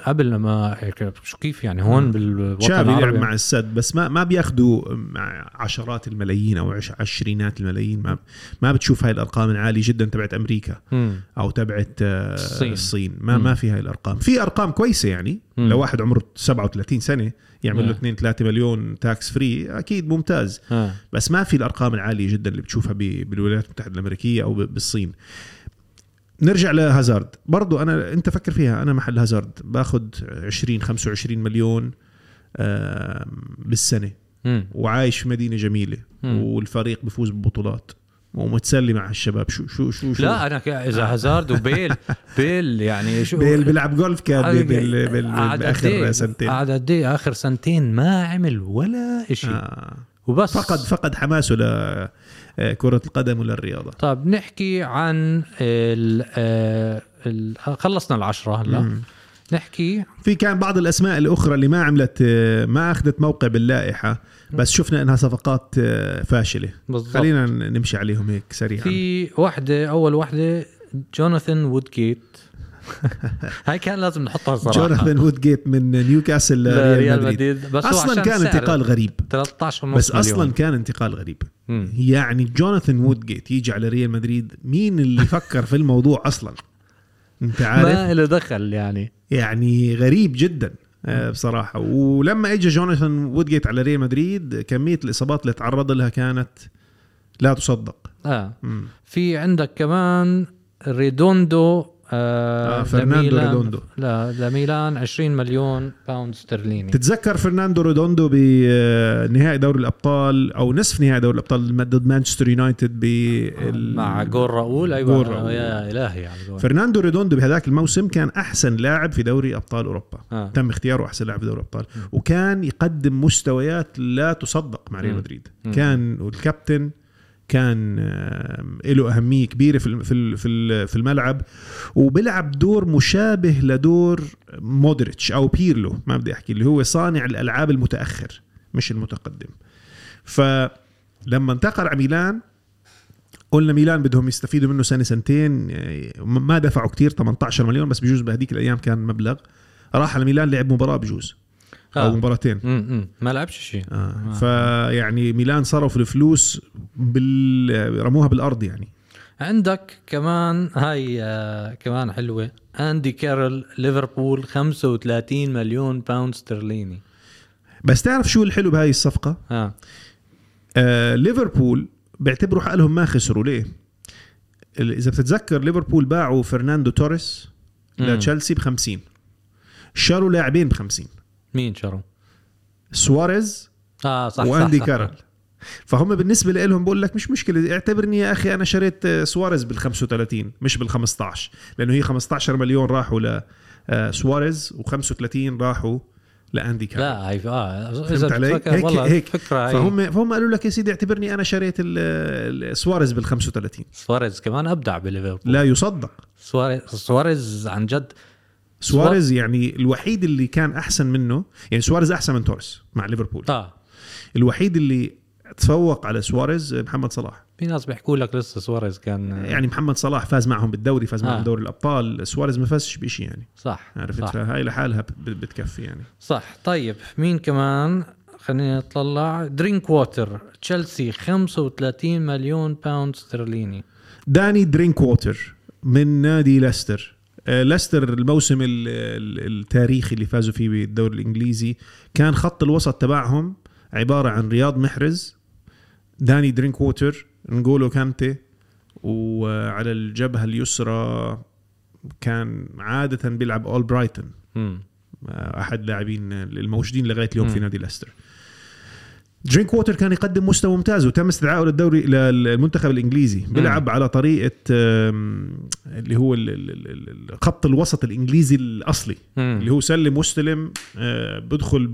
قبل ما شو كيف يعني هون بالوطن شافي لعب مع السد بس ما ما بياخذوا عشرات الملايين أو عش- عشرينات الملايين ما ما بتشوف هاي الأرقام العالية جدا تبعت أمريكا. أو تبعت آه، الصين. الصين ما مم. ما في هاي الأرقام في أرقام كويسة يعني مم. لو واحد عمره 37 سنة يعمل له آه. 2 3 مليون tax free أكيد ممتاز آه. بس ما في الأرقام العالية جدا اللي بتشوفها بالولايات المتحدة الأمريكية أو بالصين نرجع لهازارد. برضو أنا أنت فكر فيها أنا محل هازارد. باخذ 20 25 مليون بالسنه مم. وعايش في مدينة جميلة. مم. والفريق بفوز ببطولات. ومتسلي مع الشباب. شو شو شو شو؟ لا أنا إذا هازارد وبيل بيل يعني شو بيل بيلعب جولف كان قاعد- بال- بال- باخر إيه؟ سنتين. قعد قد إيه؟ آخر سنتين ما عمل ولا شيء آه. آه. وبس. فقد فقد حماسه لكرة القدم وللرياضة طيب نحكي عن ال آه، ال خلصنا العشرة هلا. نحكي في كان بعض الأسماء الأخرى اللي ما عملت ما أخذت موقع باللائحة بس شفنا إنها صفقات آه، فاشلة. بالضبط. خلينا نمشي عليهم هيك سريعا. في وحدة أول وحدة جوناثان وودجيت هاي كان لازم نحطها صراحة. جوناثان وودجيت من نيوكاسل لريال لريال مدريد. بس أصلا كان انتقال غريب. 13 ونص بس مليون. أصلا كان انتقال غريب. مم. يعني جوناثان وودجيت يجي على ريال مدريد مين اللي فكر في الموضوع أصلا؟ أنت عارف؟ ما له دخل يعني. يعني غريب جدا آه، بصراحة. ولما اجى جوناثان وودجيت على ريال مدريد كمية الإصابات اللي تعرض لها كانت لا تصدق. آه. مم. في عندك كمان ريدوندو آه آه، فرناندو ريدوندو. لا لميلان 20 مليون باوند استرليني تتذكر فرناندو ريدوندو بنهائي دوري الأبطال أو نصف نهائي دوري الأبطال ضد مانشستر يونايتد بال... مع جول راؤول أيوه جول راؤول. يا إلهي على الجول فرناندو ريدوندو بهذاك الموسم كان أحسن لاعب في دوري أبطال أوروبا آه. تم اختياره أحسن لاعب في دوري الأبطال وكان يقدم مستويات لا تصدق مع ريال. مدريد. كان والكابتن كان له أهمية كبيرة في في في ال- في الملعب وبيلعب دور مشابه لدور مودريتش أو بيرلو ما بدي أحكي اللي هو صانع الألعاب المتأخر مش المتقدم. فلما انتقل على ميلان قلنا ميلان بدهم يستفيدوا منه سنة سنتين آه، ما دفعوا كتير 18 مليون بس بجوز بهديك الأيام كان مبلغ. راح على ميلان لعب مباراة بجوز. أو آه. مباراتين. امم ما لعبش شيء. آه. فيعني ميلان صرفوا الفلوس بال... رموها بالأرض يعني. عندك كمان هاي آه كمان حلوة. اندي كارول ليفربول 35 مليون باوند استرليني بس تعرف شو الحلو بهاي الصفقة؟ آه. آه ليفربول بيعتبروا حالهم ما خسروا. ليه؟ إذا بتتذكر ليفربول باعوا فرناندو توريس. لتشيلسي ب 50 شروا لاعبين ب 50 مين شروا؟ سواريز آه صح وأندي صح, صح كارول. فهم بالنسبة لهم بقول لك مش مشكلة اعتبرني يا أخي أنا شريت آه، سواريز بال 35 مش بال 15 لأنه هي 15 مليون راحوا ل آه، سواريز و35 راحوا لأندي كارول. لا هي آه فهمت اذا علي؟ هيك والله هيك. فكرة هي فهم فهم قالوا لك يا سيدي اعتبرني أنا شريت سواريز بال 35 سواريز كمان أبدع بليفربول. لا يصدق. سواريز سواريز عن جد سواريز يعني الوحيد اللي كان أحسن منه يعني سواريز أحسن من توريس مع ليفربول. آه الوحيد اللي تفوق على سواريز محمد صلاح. في ناس بيحكوا لك لسه سواريز كان يعني محمد صلاح فاز معهم بالدوري فاز معهم آه. دوري الأبطال. سواريز ما فازش بشيء يعني. صح عرفت؟ صح, فهاي لحالها بتكفي يعني. صح. طيب مين كمان؟ خلينا نطلع درينك ووتر تشيلسي 35 مليون باوند استرليني داني درينك ووتر من نادي ليستر. ليستر الموسم ال- ال- التاريخي اللي فازوا فيه بالدوري الإنجليزي كان خط الوسط تبعهم عبارة عن رياض محرز داني درينك ووتر نغولو كانتي وعلى الجبهة اليسرى كان عادة بيلعب اولبرايتون مم. أحد لاعبين الموجودين لغاية اليوم مم. في نادي ليستر درينك ووتر كان يقدم مستوى ممتاز وتم استدعائه للدوري للمنتخب الإنجليزي بيلعب على طريقة اللي هو ال- ال- ال- ال- خط الوسط الإنجليزي الأصلي مم. اللي هو سلم واستلم آه، بدخل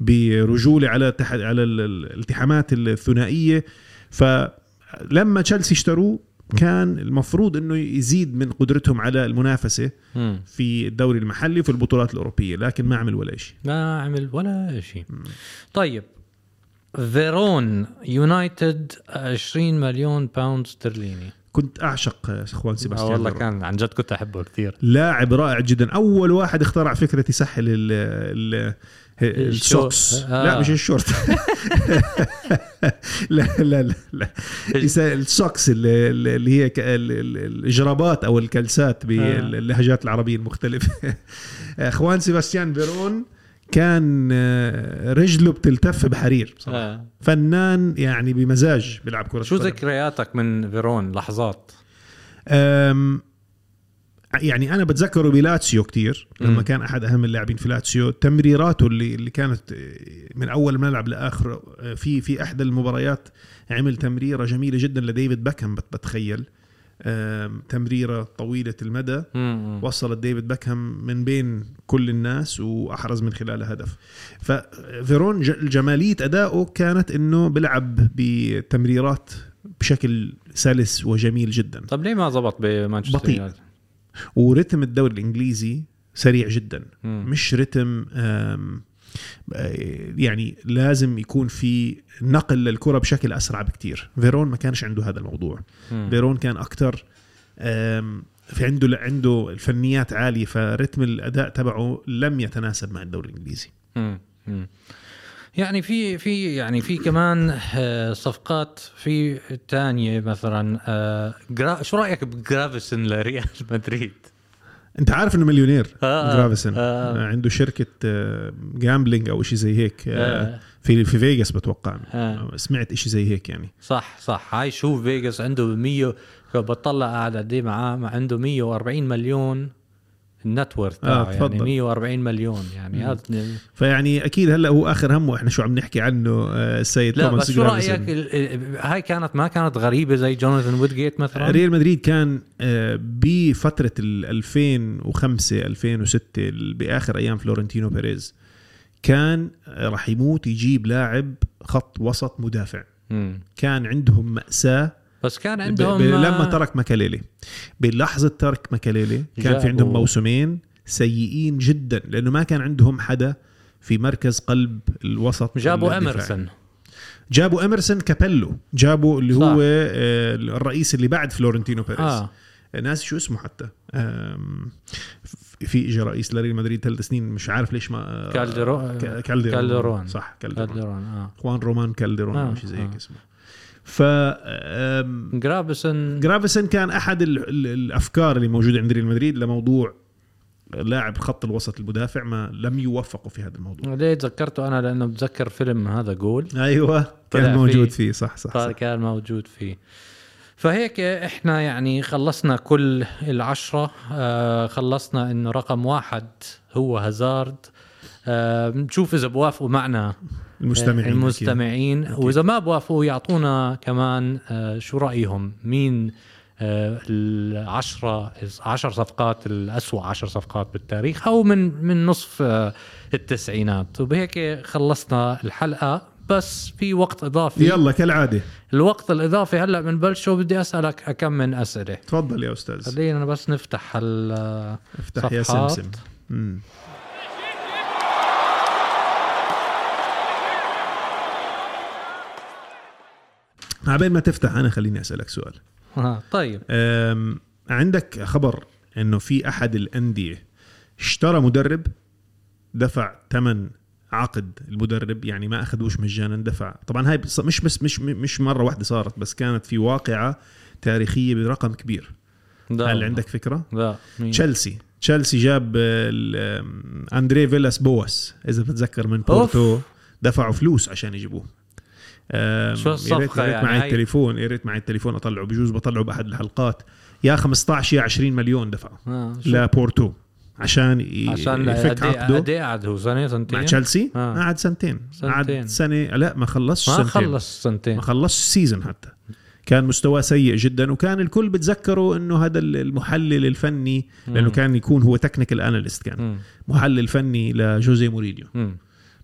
برجوله على. على ال- ال- الالتحامات الثنائية فلما تشيلسي اشتروه كان المفروض إنه يزيد من قدرتهم على المنافسة. في الدوري المحلي وفي البطولات الأوروبية لكن ما عمل ولا شيء ما عمل ولا شيء طيب فيرون يونايتد 20 مليون باوند استرليني كنت أعشق خوان آه سيباستيان والله. كان عن جد كنت أحبه كثير. لاعب رائع جدا. أول واحد اخترع فكرة يسحل ال ال ال socks آه. لا مش الشورت. لا لا لا, لا. ال socks اللي, اللي هي ك- ال- ال- الجرابات أو الكلسات باللهجات العربية المختلفة. خوان سيباستيان فيرون كان آه، رجله بتلتف بحرير بصراحه آه. فنان يعني بمزاج بيلعب كرة شو. ذكرياتك من فيرون لحظات أم يعني أنا بتذكره بلاتسيو كتير لما مم. كان أحد أهم اللاعبين في لاتسيو تمريراته اللي اللي كانت من أول الملعب لاخره في في إحدى المباريات عمل تمريرة جميلة جدا لديفيد بت- بتخيل تمريرة طويلة المدى. وصلت ديفيد بكهام من بين كل الناس وأحرز من خلالها هدف ففيرون جمالية ادائه كانت إنه بيلعب بتمريرات بشكل سلس وجميل جدا طب ليه ما زبط بمانشستر بطيء. ورتم الدوري الإنجليزي سريع جدا مم. مش رتم يعني لازم يكون في نقل للكرة بشكل أسرع بكتير فيرون ما كانش عنده هذا الموضوع مم. فيرون كان أكثر في عنده عنده الفنيات عالية فرتم الأداء تبعه لم يتناسب مع الدوري الإنجليزي. يعني في في يعني في كمان آه، صفقات في تانية مثلا آه،. شو رأيك بجرافيسن لريال مدريد؟ انت عارف انه مليونير آه، جرافيسن آه. عنده شركة gambling أو شيء زي هيك آه، آه. في في فيغاس بتوقع آه. سمعت شيء زي هيك يعني صح صح هاي شوف فيجاس عنده 100 بطلع قاعد قد إيه معاه مع عنده 140 مليون ال net worth آه، يعني تفضل. 140 مليون يعني هذا فيعني أكيد هلا هو آخر همه إحنا شو عم نحكي عنه آه، السيد لا بس شو. رأيك هاي كانت ما كانت غريبة زي جوناثان وودجيت مثلا ريال مدريد كان آه، بفترة ال 2005 2006 ال- بآخر أيام فلورنتينو بيريز كان آه، راح يموت يجيب لاعب خط وسط مدافع مم. كان عندهم مأساة بس كان ب- عندهم ب- لما ترك ماكاليلي. بلحظة ترك ماكاليلي كان في عندهم موسمين سيئين جدا لأنه ما كان عندهم حدا في مركز قلب الوسط جابوا. إميرسون. جابوا إميرسون كابيلو. جابوا اللي صح. هو آه، الرئيس اللي بعد فلورنتينو بيريز. آه. ناس شو اسمه حتى؟ في اجى رئيس لريال مدريد ثلاث سنين مش عارف ليش ما كالديرون. كالديرون. صح كالديرون. كالديرون آه. خوان رومان كالديرون آه، أو شيء زي هيك آه. اسمه. ف آم، جرافيسون جرافيسن كان أحد ال- ال- الأفكار اللي موجودة عند ريال مدريد لموضوع لاعب خط الوسط المدافع ما لم يوفقوا في هذا الموضوع. ليه تذكرته؟ أنا لأنه بتذكر فيلم هذا جول. أيوه كان موجود فيه. فيه صح صح, صح. كان موجود فيه. فهيك إحنا يعني خلصنا كل العشرة. آه خلصنا إنه رقم واحد هو هازارد. آه نشوف إذا بوافقوا معنا. المستمعين المستمعين. أكيد. وإذا ما بوافقوا يعطونا كمان آه شو رأيهم؟ مين آه العشرة عشر صفقات الأسوأ عشر صفقات بالتاريخ أو من من نصف آه التسعينات. وبهيك خلصنا الحلقة. بس في وقت إضافي. يلا كالعادة. الوقت الإضافي هلأ بنبلشه بدي أسألك كم من أسئلة. تفضل يا أستاذ. خلينا بس نفتح ال- افتح يا. سمسم. مم. عبين ما تفتح أنا خليني أسألك سؤال. آه طيب. عندك خبر إنه في أحد الأندية اشترى مدرب دفع ثمن عقد المدرب يعني ما اخذوش مجانا دفع. طبعا هاي مش بس مش مش مرة واحدة صارت بس كانت في واقعة تاريخية برقم كبير. هل عندك فكرة؟ لا؟ تشيلسي. تشيلسي جاب أندري فيلاس بواش إذا بتتذكر من بورتو. دفعوا فلوس عشان يجيبوه. شو الصفقة يا ريت يعني؟ معي هاي؟ التليفون يا ريت معي التليفون أطلعه. بجوز بطلعه بأحد الحلقات. يا 15 يا 20 مليون دفعوا آه لبورتو عشان عشان يفك قد عقده. قد إيه قعد هو سنة سنتين؟ مع تشيلسي؟ آه. قعد سنتين. قعد سنة. لا ما خلصش ما سنتين. خلص سنتين. ما خلصش season حتى. كان مستواه سيء جدا وكان الكل بتذكره إنه هذا المحلل الفني لأنه. كان يكون هو technical analyst كان. محلل فني لجوزيه مورينيو.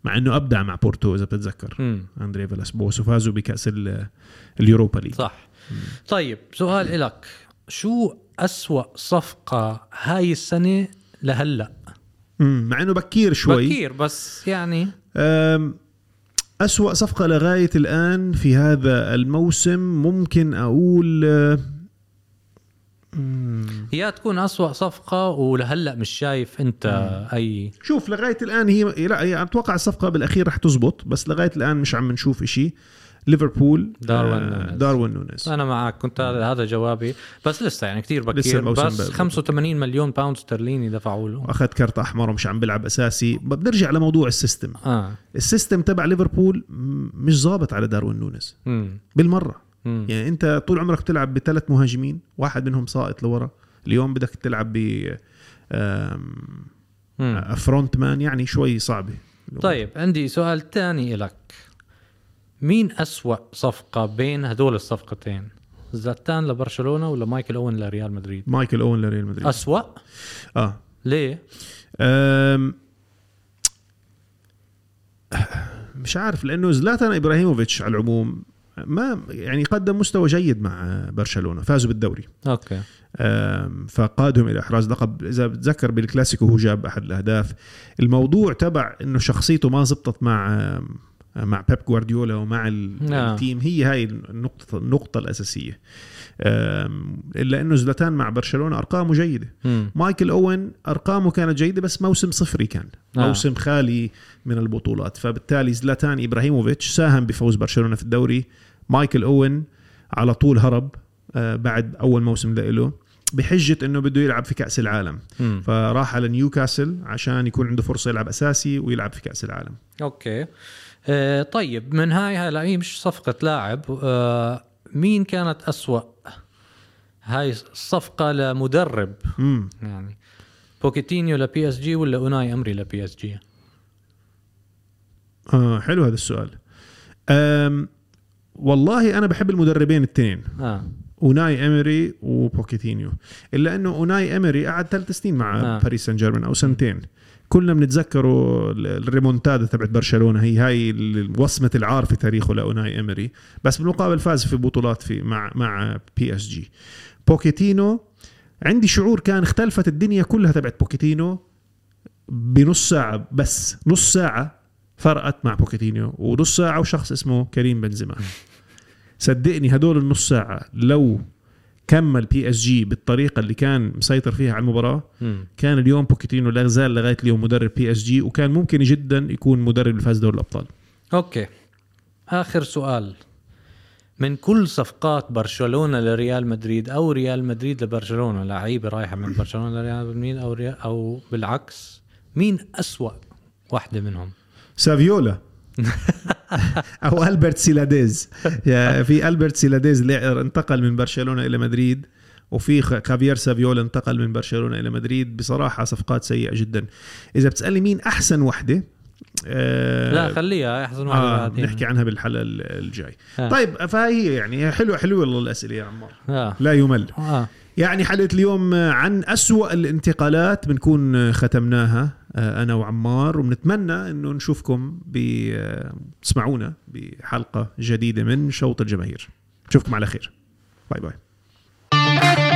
مع إنه أبدع مع بورتو إذا بتتذكر. مم. أندري فيلاس بواش وفازوا بكأس ال- اليوروبا ليج. صح. طيب سؤال إلك. شو أسوأ صفقة هاي السنة لهلأ؟ مم، مع إنه بكير شوي. بكير بس يعني. أسوأ صفقة لغاية الآن في هذا الموسم ممكن أقول مم، يا تكون أسوأ صفقة ولهلأ مش شايف أنت أي شوف لغاية الآن هي لا هي أتوقع الصفقة بالأخير رح تزبط بس لغاية الآن مش عم نشوف إشي. ليفربول داروين آه، نونيز. داروين نونيز. أنا معك كنت هذا جوابي. بس لسه يعني لسه بكير بس ب- 85 مليون pound استرليني دفعوا له. أخذ كرت أحمر ومش عم بيلعب أساسي. بنرجع لموضوع ال system. آه. ال system تبع ليفربول مش ظابط على داروين نونيز. امم امم يعني انت طول عمرك بتلعب بثلاث مهاجمين واحد منهم ساقط لورا. اليوم بدك تلعب ب. front man يعني شوي صعبة. طيب عندي سؤال تاني لك مين أسوأ صفقة بين هدول الصفقتين؟ زلاتان لبرشلونة ولا مايكل أوين لريال مدريد؟ مايكل أوين لريال مدريد. أسوأ؟ آه. ليه؟ أم... مش عارف لأنه زلاتان إبراهيموفيتش على العموم ما يعني قدم مستوى جيد مع برشلونة فازوا بالدوري. أوكي. فقادهم إلى إحراز لقب. إذا بتذكر بالكلاسيكو هو جاب أحد الأهداف. الموضوع تبع إنه شخصيته ما زبطت مع مع بيب جوارديولا ومع نعم. التيم. هي هاي النقطة النقطة الأساسية. إلا أنه زلاتان مع برشلونة أرقامه جيدة. مم. مايكل أوين أرقامه كانت جيدة بس موسم صفري كان. آه. موسم خالي من البطولات. فبالتالي زلاتان إبراهيموفيتش ساهم بفوز برشلونة في الدوري. مايكل أوين على طول هرب آه، بعد أول موسم له بحجة أنه بده يلعب في كأس العالم. مم. فراح على نيوكاسل عشان يكون عنده فرصة يلعب أساسي ويلعب في كأس العالم. أوكي. آه طيب من هاي هلا هي مش صفقة لاعب آه مين كانت أسوأ؟ هاي الصفقة لمدرب. مم. يعني بوكيتينو ل PSG ولا أوناي إمري ل PSG؟ آه حلو هذا السؤال. والله أنا بحب المدربين الاثنين. آه. أوناي إمري وبوكيتينو. إلا إنه أوناي إمري قعد ثلاث سنين مع آه. آه. باريس سان جيرمان أو سنتين. كلنا بنتذكروا ال- الريمونتادا تبعت برشلونة. هي هاي وصمه العار في تاريخه لأوناي إمري. بس بالمقابل فاز في بطولات في مع مع PSG. بوكيتينو عندي شعور كان اختلفت الدنيا كلها تبعت بوكيتينو بنص ساعة بس. نص ساعة فرقت مع بوكيتينو ونص ساعة وشخص اسمه كريم بنزيما. صدقني هدول النص ساعة لو كمل PSG بالطريقة اللي كان مسيطر فيها على المباراة مم. كان اليوم بوكيتينو لا زال لغاية اليوم مدرب PSG وكان ممكن جدا يكون مدرب اللي فاز دوري الأبطال. أوكي. آخر سؤال. من كل صفقات برشلونة لريال مدريد أو ريال مدريد لبرشلونة لعيبة رايحة من برشلونة لريال مدريد أو ريال أو بالعكس مين أسوأ واحدة منهم؟ سافيولا. أو ألبرت سيلاديز. في ألبرت سيلاديز اللي انتقل من برشلونة إلى مدريد وفي خافيير سافيولا انتقل من برشلونة إلى مدريد. بصراحة صفقات سيئة جدا. إذا بتسألني مين أحسن وحدة آه لا خليها أحسن واحدة آه نحكي عنها بالحلقة الجاي. آه. طيب فهي يعني حلوة حلوة والله الاسئله يا عمار. آه. لا يمل. آه. يعني حلقة اليوم عن أسوأ الانتقالات بنكون ختمناها. آه، أنا وعمار وبنتمنى إنه نشوفكم آه، تسمعونا بحلقة جديدة من شوط الجماهير. نشوفكم على خير. باي باي.